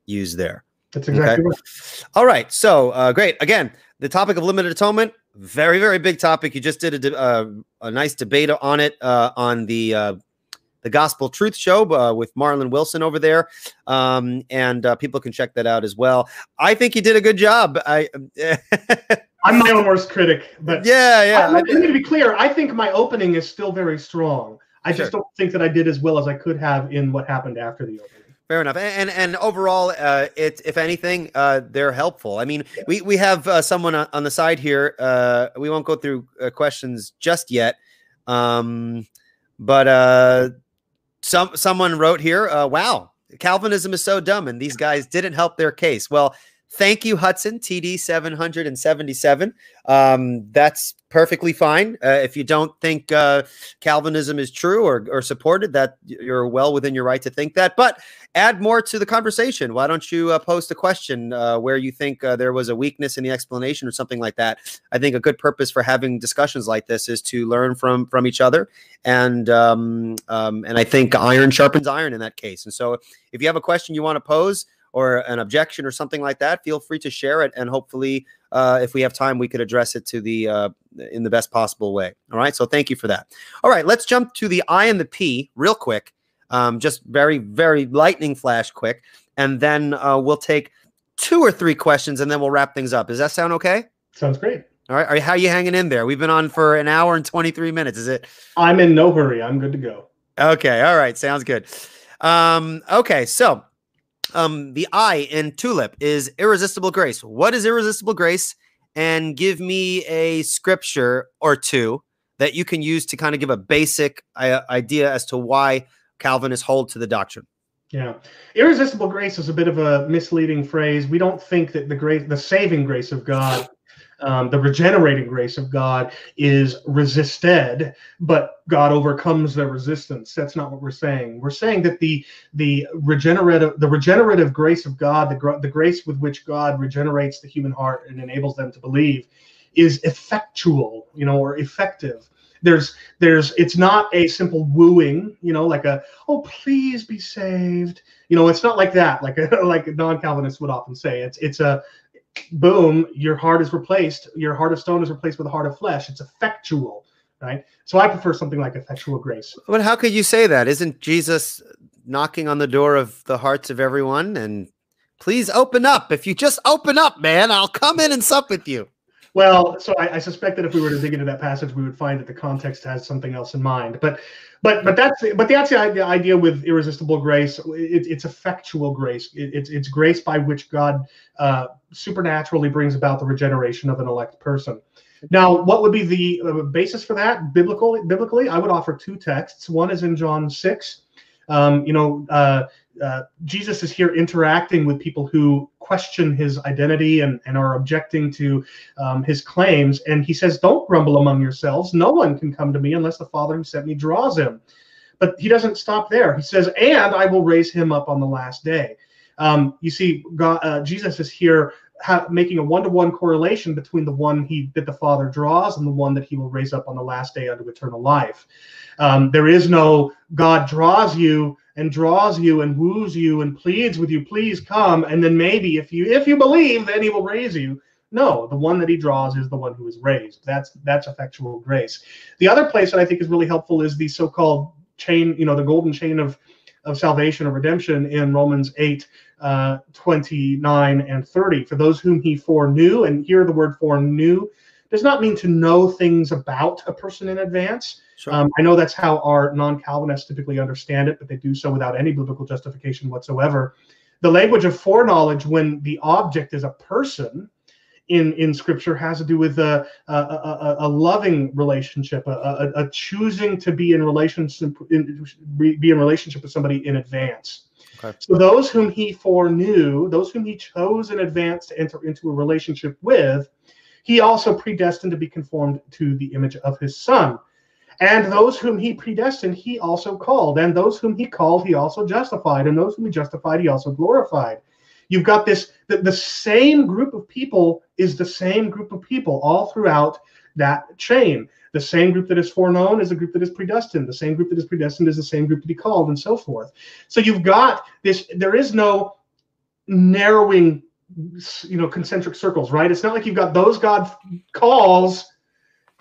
used there. That's exactly okay? right. All right. So uh, great. Again, the topic of limited atonement, very, very big topic. You just did a, uh, a nice debate on it uh, on the uh, the Gospel Truth Show uh, with Marlon Wilson over there, um, and uh, people can check that out as well. I think you did a good job. I. I'm my own worst critic, but yeah, yeah. I, I, to be clear, I think my opening is still very strong. I sure. just don't think that I did as well as I could have in what happened after the opening. Fair enough, and and overall, uh, it if anything, uh, they're helpful. I mean, yeah. we we have uh, someone on the side here. Uh, we won't go through uh, questions just yet, um, but uh, some someone wrote here. Uh, wow, Calvinism is so dumb, and these guys didn't help their case. Well, thank you, Hudson TD seven hundred and seventy seven. Um, that's perfectly fine. Uh, if you don't think uh, Calvinism is true or, or supported, that you're well within your right to think that. But add more to the conversation. Why don't you uh, post a question uh, where you think uh, there was a weakness in the explanation or something like that? I think a good purpose for having discussions like this is to learn from from each other, and um, um, and I think iron sharpens iron in that case. And so, if you have a question you want to pose or an objection or something like that, feel free to share it, and hopefully, uh, if we have time, we could address it to the uh, in the best possible way. All right. So thank you for that. All right, let's jump to the I and the P real quick um, just very, very lightning flash quick. And then uh, we'll take two or three questions and then we'll wrap things up. Does that sound okay? Sounds great. All right. Are, how are you hanging in there? We've been on for an hour and 23 minutes. Is it? I'm in no hurry. I'm good to go. Okay. All right. Sounds good. Um, okay. So um, the I in tulip is irresistible grace. What is irresistible grace? And give me a scripture or two that you can use to kind of give a basic uh, idea as to why Calvinists hold to the doctrine. Yeah, irresistible grace is a bit of a misleading phrase. We don't think that the grace, the saving grace of God, um, the regenerating grace of God, is resisted, but God overcomes the resistance. That's not what we're saying. We're saying that the the regenerative the regenerative grace of God, the the grace with which God regenerates the human heart and enables them to believe, is effectual, you know, or effective there's there's it's not a simple wooing you know like a oh please be saved you know it's not like that like a, like non-calvinists would often say it's it's a boom your heart is replaced your heart of stone is replaced with a heart of flesh. It's effectual right? So i prefer something like effectual grace. But how could you say that? Isn't jesus knocking on the door of the hearts of everyone and please open up. If you just open up man i'll come in and sup with you well, so I, I, suspect that if we were to dig into that passage, we would find that the context has something else in mind. But, but, but that's but that's the idea, with irresistible grace. It, it's effectual grace. It, it's it's grace by which God uh, supernaturally brings about the regeneration of an elect person. Now, what would be the uh, basis for that? Biblical, biblically, I would offer two texts. One is in John six. Um, you know, uh, uh, Jesus is here interacting with people who question his identity and, and are objecting to um, his claims. And he says, Don't grumble among yourselves. No one can come to me unless the Father who sent me draws him. But he doesn't stop there. He says, And I will raise him up on the last day. Um, you see, God, uh, Jesus is here making a one-to-one correlation between the one he that the Father draws and the one that he will raise up on the last day unto eternal life. Um, there is no God draws you and draws you and woos you and pleads with you, please come, and then maybe if you if you believe, then he will raise you. No, the one that he draws is the one who is raised. That's that's effectual grace. The other place that I think is really helpful is the so-called chain, you know, the golden chain of of salvation or redemption in Romans 8, uh, 29 and 30. For those whom he foreknew, and here the word foreknew does not mean to know things about a person in advance. Sure. Um, I know that's how our non Calvinists typically understand it, but they do so without any biblical justification whatsoever. The language of foreknowledge, when the object is a person, in in scripture has to do with a a, a, a loving relationship, a, a, choosing to be in relationship in, be in relationship with somebody in advance. Okay. So those whom he foreknew, those whom he chose in advance to enter into a relationship with, he also predestined to be conformed to the image of his son. And those whom he predestined, he also called. And those whom he called, he also justified. And those whom he justified, he also glorified. You've got this, the, the same group of people is the same group of people all throughout that chain. The same group that is foreknown is a group that is predestined. The same group that is predestined is the same group to be called, and so forth. So you've got this, there is no narrowing you know concentric circles right it's not like you've got those god calls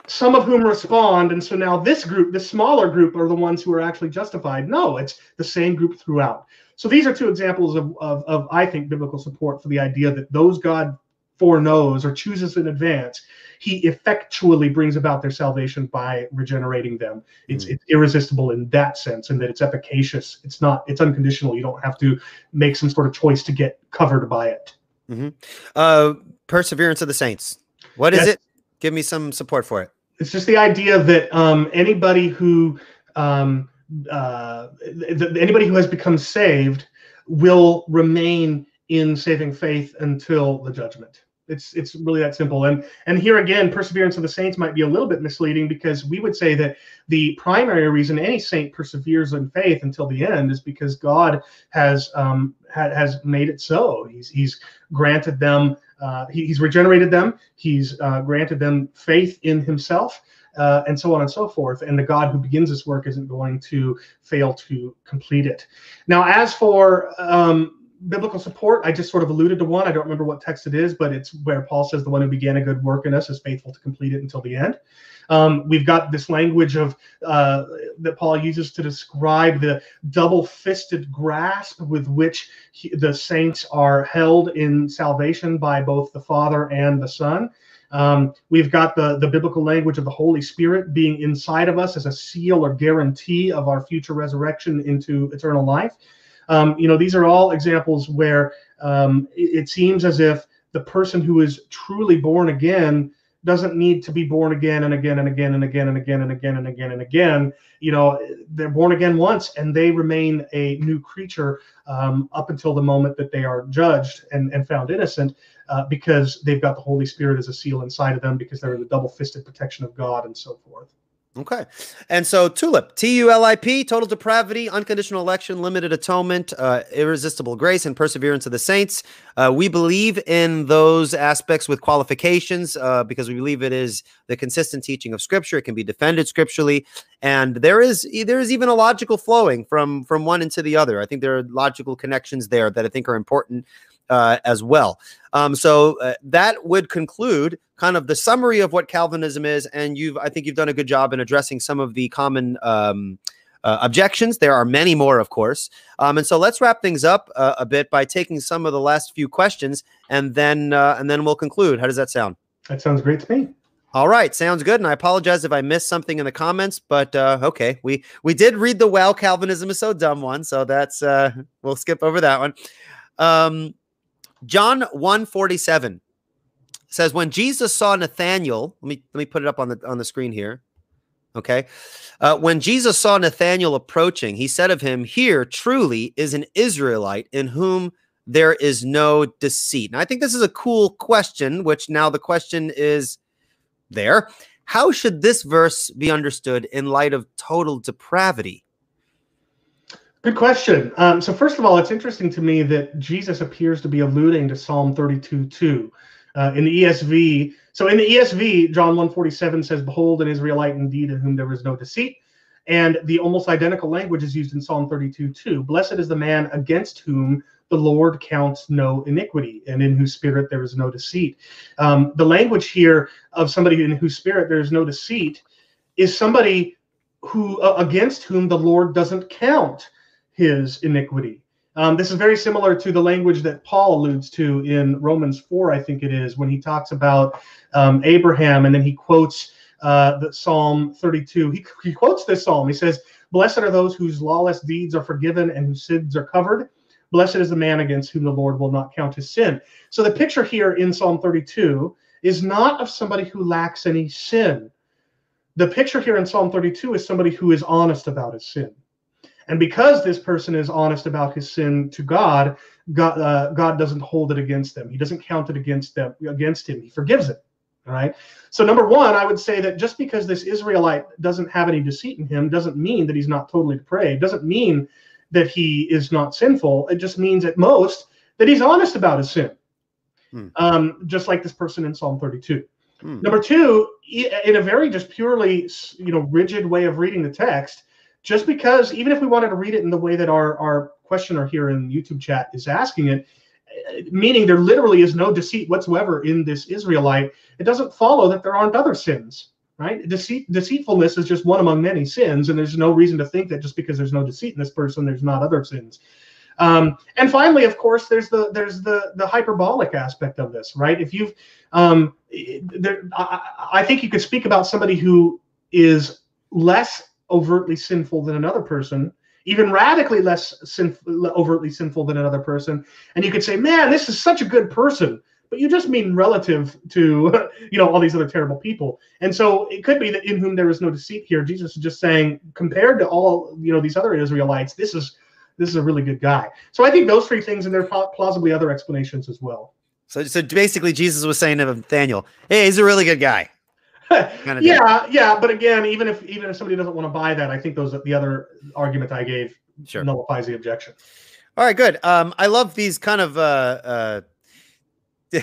some of whom respond and so now this group this smaller group are the ones who are actually justified. No it's the same group throughout. So these are two examples of, of, of i think biblical support for the idea that those god foreknows or chooses in advance he effectually brings about their salvation by regenerating them. It's, mm-hmm. it's irresistible in that sense and that it's efficacious. It's not it's unconditional. You don't have to make some sort of choice to get covered by it. Mm-hmm. uh perseverance of the saints. What is yes. it? Give me some support for it it's just the idea that um, anybody who um, uh, th- anybody who has become saved will remain in saving faith until the judgment. It's it's really that simple. And and here again, perseverance of the saints might be a little bit misleading because we would say that the primary reason any saint perseveres in faith until the end is because God has um, ha- has made it so. He's he's granted them. Uh, he, he's regenerated them. He's uh, granted them faith in Himself. Uh, and so on and so forth. And the God who begins this work isn't going to fail to complete it. Now, as for um, biblical support, I just sort of alluded to one. I don't remember what text it is, but it's where Paul says the one who began a good work in us is faithful to complete it until the end. Um, we've got this language of uh, that Paul uses to describe the double-fisted grasp with which he, the saints are held in salvation by both the Father and the Son. Um, we've got the, the biblical language of the Holy Spirit being inside of us as a seal or guarantee of our future resurrection into eternal life. Um, you know, these are all examples where um, it, it, seems as if the person who is truly born again doesn't need to be born again and again and again and again and again and again and again and again. You know, they're born again once and they remain a new creature um, up until the moment that they are judged and, and found innocent uh, because they've got the Holy Spirit as a seal inside of them because they're in the double fisted protection of God and so forth. Okay. And so TULIP, T U L I P, total depravity, unconditional election, limited atonement, uh, irresistible grace, and perseverance of the saints. Uh, we believe in those aspects with qualifications uh, because we believe it is the consistent teaching of Scripture. It can be defended scripturally, and there is there is even a logical flowing from from one into the other. I think there are logical connections there that I think are important uh, as well. Um, so uh, that would conclude kind of the summary of what Calvinism is, and you've I think you've done a good job in addressing some of the common. Um, uh, objections. There are many more, of course. Um, and so let's wrap things up uh, a bit by taking some of the last few questions, and then uh, and then we'll conclude. How does that sound? That sounds great to me. All right, sounds good. And I apologize if I missed something in the comments, but uh, okay, we we did read the "Well, Calvinism is so dumb" one, so that's uh, we'll skip over that one. Um, John 147 says when Jesus saw Nathanael, let me let me put it up on the on the screen here. Okay. Uh, when Jesus saw Nathanael approaching, he said of him, Here truly is an Israelite in whom there is no deceit. And I think this is a cool question, which now the question is there. How should this verse be understood in light of total depravity? Good question. Um, so, first of all, it's interesting to me that Jesus appears to be alluding to Psalm 32 2. Uh, in the ESV, so in the ESV, John 147 says, Behold, an Israelite indeed in whom there is no deceit. And the almost identical language is used in Psalm 32 2. Blessed is the man against whom the Lord counts no iniquity and in whose spirit there is no deceit. Um, the language here of somebody in whose spirit there is no deceit is somebody who uh, against whom the Lord doesn't count his iniquity. Um, this is very similar to the language that Paul alludes to in Romans 4, I think it is, when he talks about um, Abraham and then he quotes uh, the Psalm 32. He, he quotes this psalm. He says, Blessed are those whose lawless deeds are forgiven and whose sins are covered. Blessed is the man against whom the Lord will not count his sin. So the picture here in Psalm 32 is not of somebody who lacks any sin. The picture here in Psalm 32 is somebody who is honest about his sin. And because this person is honest about his sin to God, God, uh, God doesn't hold it against them. He doesn't count it against them against him. He forgives it. All right. So number one, I would say that just because this Israelite doesn't have any deceit in him doesn't mean that he's not totally depraved. Doesn't mean that he is not sinful. It just means at most that he's honest about his sin. Hmm. Um, just like this person in Psalm 32. Hmm. Number two, in a very just purely you know rigid way of reading the text, just because even if we wanted to read it in the way that our our questioner here in YouTube chat is asking it, meaning there literally is no deceit whatsoever in this Israelite, it doesn't follow that there aren't other sins, right? Deceit deceitfulness is just one among many sins, and there's no reason to think that just because there's no deceit in this person, there's not other sins. Um, and finally, of course, there's the there's the the hyperbolic aspect of this, right? If you've um, there, I, I think you could speak about somebody who is less overtly sinful than another person, even radically less sinful, overtly sinful than another person, and you could say, "Man, this is such a good person," but you just mean relative to you know all these other terrible people. And so it could be that in whom there is no deceit here, Jesus is just saying, compared to all you know these other Israelites, this is this is a really good guy. So I think those three things, and there are plausibly other explanations as well. So, so basically, Jesus was saying to Nathanael, "Hey, he's a really good guy." kind of yeah, yeah. But again, even if even if somebody doesn't want to buy that, I think those the other argument I gave sure. nullifies the objection. All right, good. Um, I love these kind of uh, uh,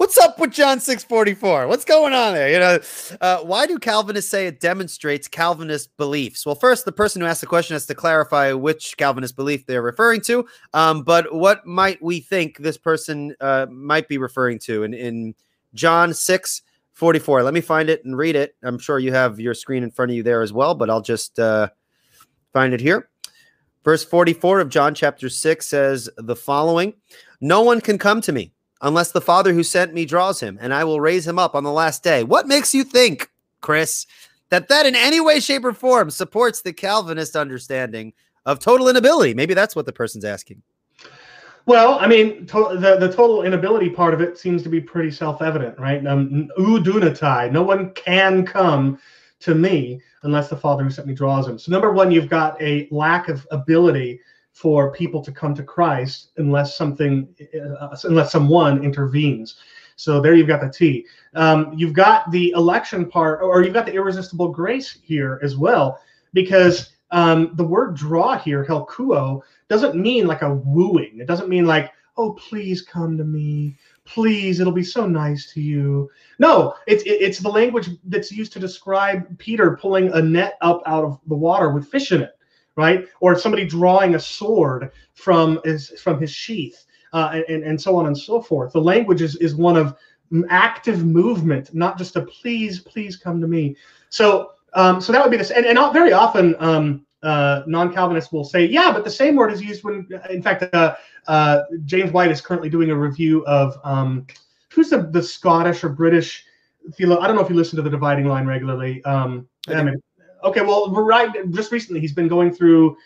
What's up with John 644? What's going on there? You know, uh, why do Calvinists say it demonstrates Calvinist beliefs? Well, first, the person who asked the question has to clarify which Calvinist belief they're referring to. Um, but what might we think this person uh, might be referring to in, in John 6 44? Let me find it and read it. I'm sure you have your screen in front of you there as well, but I'll just uh, find it here. Verse 44 of John chapter 6 says the following No one can come to me unless the Father who sent me draws him, and I will raise him up on the last day. What makes you think, Chris, that that in any way, shape, or form supports the Calvinist understanding of total inability? Maybe that's what the person's asking. Well, I mean, to- the the total inability part of it seems to be pretty self evident, right? Um, udunatai, no one can come to me unless the Father who sent me draws him. So, number one, you've got a lack of ability for people to come to Christ unless something, uh, unless someone intervenes. So there you've got the T. Um, you've got the election part, or you've got the irresistible grace here as well, because um, the word draw here, helkuo, doesn't mean like a wooing. It doesn't mean like, oh, please come to me. Please, it'll be so nice to you. No, it's it's the language that's used to describe Peter pulling a net up out of the water with fish in it right? Or somebody drawing a sword from his from his sheath, uh, and and so on and so forth. The language is is one of active movement, not just a please, please come to me. So um, so that would be this, and and very often. Um, uh, non-Calvinists will say, yeah, but the same word is used when, in fact, uh, uh, James White is currently doing a review of um, who's the, the Scottish or British theologian. I don't know if you listen to the Dividing Line regularly. Um, okay, well, right, just recently he's been going through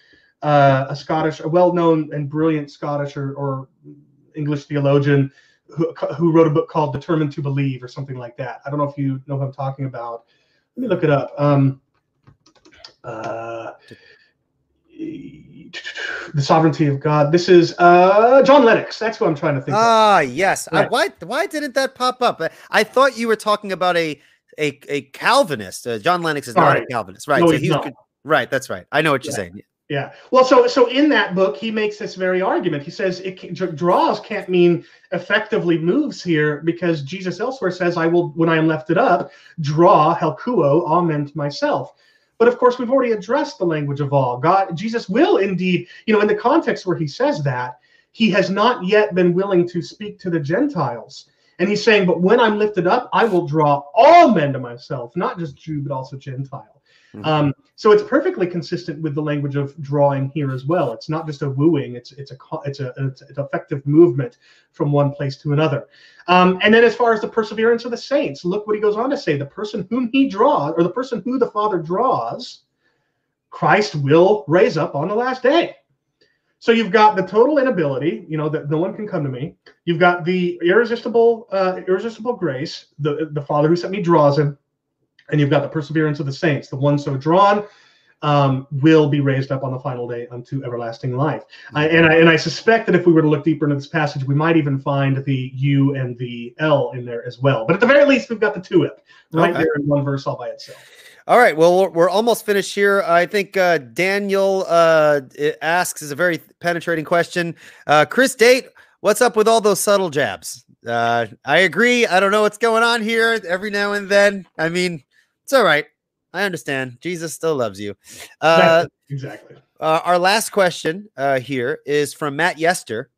uh, a Scottish, a well-known and brilliant Scottish or, or English theologian who, who wrote a book called Determined to Believe or something like that. I don't know if you know what I'm talking about. Let me look it up. Um, uh, the sovereignty of God. This is uh, John Lennox. That's who I'm trying to think. Ah, yes. Right. I, why why didn't that pop up? I thought you were talking about a a, a Calvinist. Uh, John Lennox is not right. a Calvinist, right? No, so he's, he's right. That's right. I know what you're yeah. saying. Yeah. Well, so so in that book, he makes this very argument. He says it can, draws can't mean effectively moves here because Jesus elsewhere says, "I will, when I am lifted up, draw helkuo, amen to myself." But of course, we've already addressed the language of all. God, Jesus will indeed, you know, in the context where he says that, he has not yet been willing to speak to the Gentiles. And he's saying, But when I'm lifted up, I will draw all men to myself, not just Jew, but also Gentile. Mm-hmm. Um, so it's perfectly consistent with the language of drawing here as well. It's not just a wooing; it's it's a it's a it's an effective movement from one place to another. Um, and then, as far as the perseverance of the saints, look what he goes on to say: the person whom he draws, or the person who the Father draws, Christ will raise up on the last day. So you've got the total inability, you know, that no one can come to me. You've got the irresistible, uh, irresistible grace. The the Father who sent me draws him, and you've got the perseverance of the saints. The one so drawn um, will be raised up on the final day unto everlasting life. I, and I and I suspect that if we were to look deeper into this passage, we might even find the U and the L in there as well. But at the very least, we've got the two ip right okay. there in one verse all by itself. All right. Well, we're, we're almost finished here. I think uh, Daniel uh, asks is a very penetrating question. Uh, Chris Date, what's up with all those subtle jabs? Uh, I agree. I don't know what's going on here. Every now and then, I mean, it's all right. I understand. Jesus still loves you. Uh, exactly. Uh, our last question uh, here is from Matt Yester.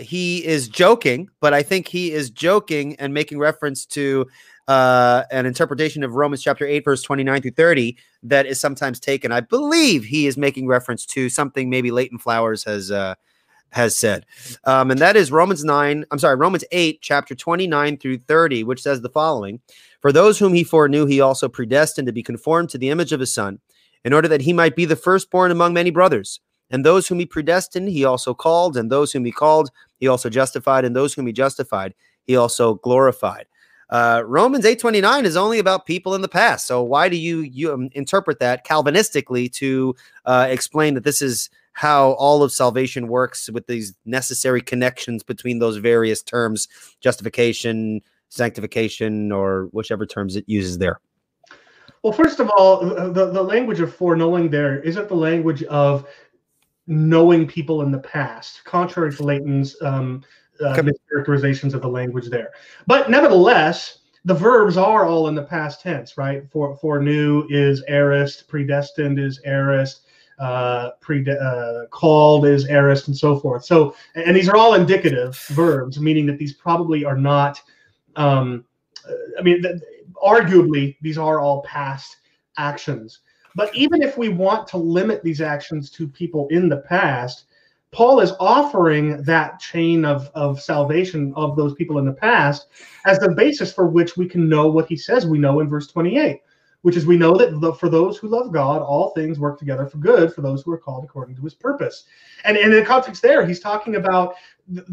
he is joking, but I think he is joking and making reference to uh, an interpretation of Romans chapter 8, verse 29 through 30 that is sometimes taken. I believe he is making reference to something maybe Leighton Flowers has uh, has said. Um, and that is Romans 9, I'm sorry, Romans 8, chapter 29 through 30, which says the following For those whom he foreknew, he also predestined to be conformed to the image of his son, in order that he might be the firstborn among many brothers. And those whom he predestined, he also called, and those whom he called, he also justified, and those whom he justified, he also glorified. Uh, Romans 8:29 is only about people in the past. So why do you you um, interpret that Calvinistically to uh, explain that this is how all of salvation works with these necessary connections between those various terms justification, sanctification, or whichever terms it uses there? Well, first of all, the, the language of foreknowing there isn't the language of knowing people in the past, contrary to Leighton's um, uh, mischaracterizations of the language there. But nevertheless, the verbs are all in the past tense, right? For foreknew is aorist, predestined is aorist, uh, pre uh, called is aorist, and so forth. So, and these are all indicative verbs, meaning that these probably are not. Um, I mean, th- arguably, these are all past actions. But even if we want to limit these actions to people in the past, Paul is offering that chain of, of salvation of those people in the past as the basis for which we can know what he says we know in verse 28 which is we know that for those who love God, all things work together for good for those who are called according to his purpose. And, and in the context there, he's talking about,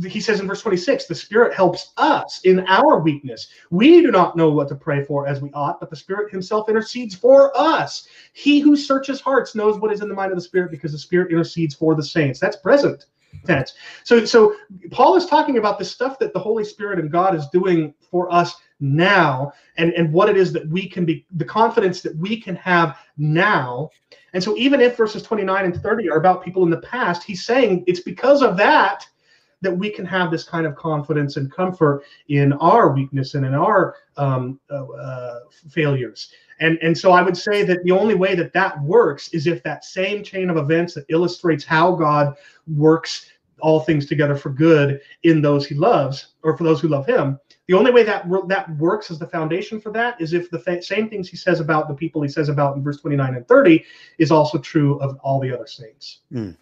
he says in verse 26, the Spirit helps us in our weakness. We do not know what to pray for as we ought, but the Spirit himself intercedes for us. He who searches hearts knows what is in the mind of the Spirit because the Spirit intercedes for the saints. That's present tense. So, so Paul is talking about the stuff that the Holy Spirit and God is doing for us now and, and what it is that we can be, the confidence that we can have now. And so, even if verses 29 and 30 are about people in the past, he's saying it's because of that that we can have this kind of confidence and comfort in our weakness and in our um, uh, uh, failures. And, and so I would say that the only way that that works is if that same chain of events that illustrates how God works all things together for good in those he loves or for those who love him the only way that that works as the foundation for that is if the fa- same things he says about the people he says about in verse 29 and 30 is also true of all the other saints. Mm.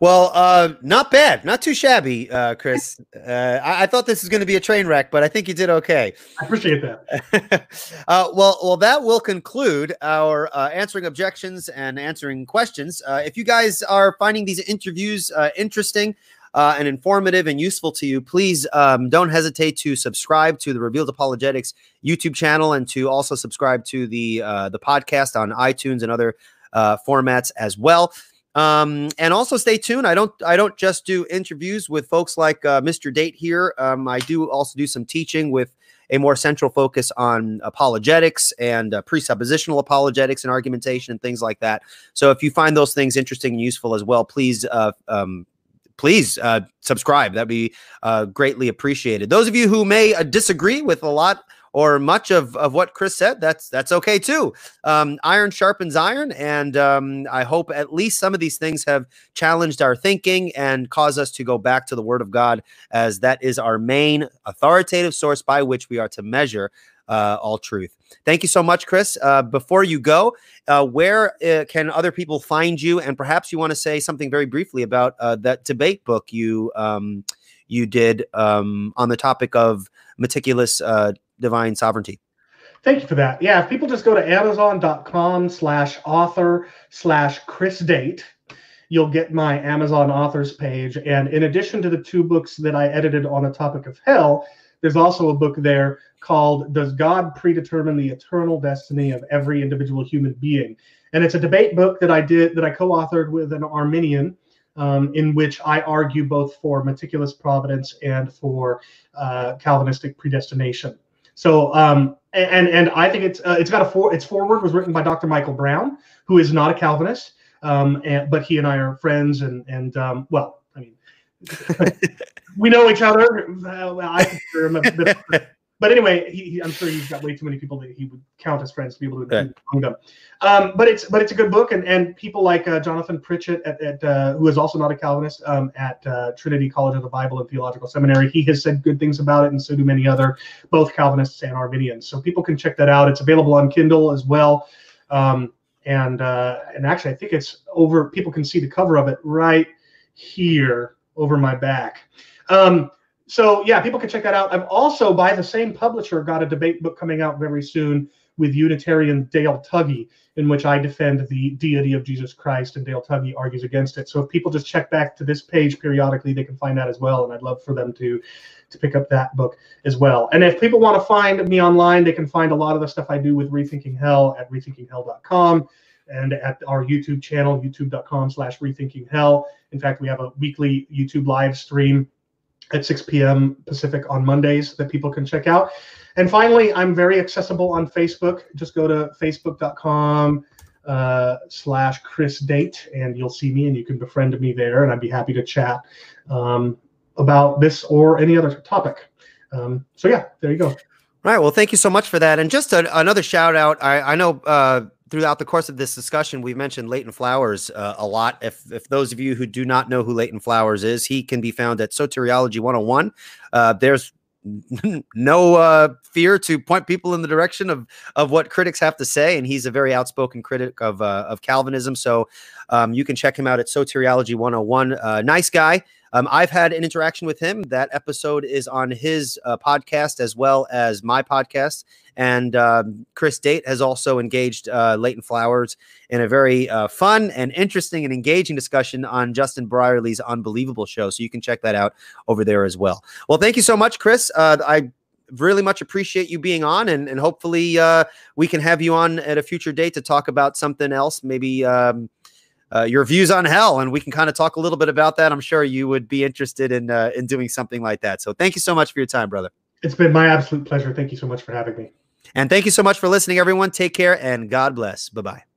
Well, uh, not bad, not too shabby, uh, Chris. Uh, I-, I, thought this was going to be a train wreck, but I think you did okay. I appreciate that. Uh, well, well, that will conclude our uh, answering objections and answering questions. Uh, if you guys are finding these interviews interesting, uh, and informative and useful to you, please um, don't hesitate to subscribe to the Revealed Apologetics YouTube channel and to also subscribe to the uh, the podcast on iTunes and other uh, formats as well. Um, and also stay tuned. I don't I don't just do interviews with folks like uh, Mr. Date here. Um, I do also do some teaching with a more central focus on apologetics and uh, presuppositional apologetics and argumentation and things like that. So if you find those things interesting and useful as well, please uh, um, please uh, subscribe. That'd be uh, greatly appreciated. Those of you who may uh, disagree with a lot or much of, of what Chris said, that's that's okay too. Um, iron sharpens iron, and um, I hope at least some of these things have challenged our thinking and caused us to go back to the Word of God, as that is our main authoritative source by which we are to measure uh, all truth. Thank you so much, Chris. Uh, before you go, uh, where uh, can other people find you? And perhaps you want to say something very briefly about uh, that debate book you um, you did um, on the topic of meticulous uh, divine sovereignty. Thank you for that. Yeah, if people just go to amazon.com slash author slash Chris Date, you'll get my Amazon authors page. And in addition to the two books that I edited on the topic of hell, there's also a book there called Does God Predetermine the Eternal Destiny of Every Individual Human Being? And it's a debate book that I did that I co-authored with an Arminian, um, in which I argue both for meticulous providence and for uh, Calvinistic predestination. So, um, and and I think it's uh, it's got a for its foreword was written by Dr. Michael Brown, who is not a Calvinist, um, and, but he and I are friends, and and um, well, I mean, we know each other. I consider him a bit but anyway, he, he, I'm sure he's got way too many people that he would count as friends to be able to include among them. Um, but it's but it's a good book, and and people like uh, Jonathan Pritchett, at, at uh, who is also not a Calvinist, um, at uh, Trinity College of the Bible and Theological Seminary, he has said good things about it, and so do many other both Calvinists and Arminians. So people can check that out. It's available on Kindle as well. Um, and uh, and actually, I think it's over. People can see the cover of it right here over my back. Um, so yeah, people can check that out. I've also, by the same publisher, got a debate book coming out very soon with Unitarian Dale Tuggy, in which I defend the deity of Jesus Christ, and Dale Tuggy argues against it. So if people just check back to this page periodically, they can find that as well. And I'd love for them to to pick up that book as well. And if people want to find me online, they can find a lot of the stuff I do with Rethinking Hell at rethinkinghell.com and at our YouTube channel, youtube.com slash rethinking hell. In fact, we have a weekly YouTube live stream at 6 p.m. Pacific on Mondays that people can check out. And finally, I'm very accessible on Facebook. Just go to facebook.com uh, slash Chris Date, and you'll see me, and you can befriend me there, and I'd be happy to chat um, about this or any other topic. Um, so yeah, there you go. All right. Well, thank you so much for that. And just a, another shout out. I, I know uh, throughout the course of this discussion, we've mentioned Leighton Flowers uh, a lot. If, if those of you who do not know who Leighton Flowers is, he can be found at Soteriology 101. Uh, there's no uh, fear to point people in the direction of of what critics have to say, and he's a very outspoken critic of uh, of Calvinism. So um, you can check him out at Soteriology 101. Uh, nice guy. Um, I've had an interaction with him. That episode is on his uh, podcast as well as my podcast. And um, Chris Date has also engaged uh, Leighton Flowers in a very uh, fun and interesting and engaging discussion on Justin Brierley's Unbelievable show. So you can check that out over there as well. Well, thank you so much, Chris. Uh, I really much appreciate you being on, and, and hopefully uh, we can have you on at a future date to talk about something else, maybe. Um, uh, your views on hell, and we can kind of talk a little bit about that. I'm sure you would be interested in uh, in doing something like that. So thank you so much for your time, brother. It's been my absolute pleasure. Thank you so much for having me. And thank you so much for listening, everyone. Take care and God bless. Bye bye.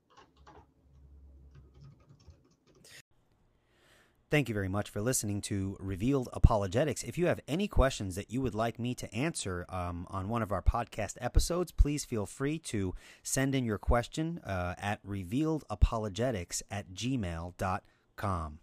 Thank you very much for listening to Revealed Apologetics. If you have any questions that you would like me to answer um, on one of our podcast episodes, please feel free to send in your question uh, at revealedapologetics at gmail.com.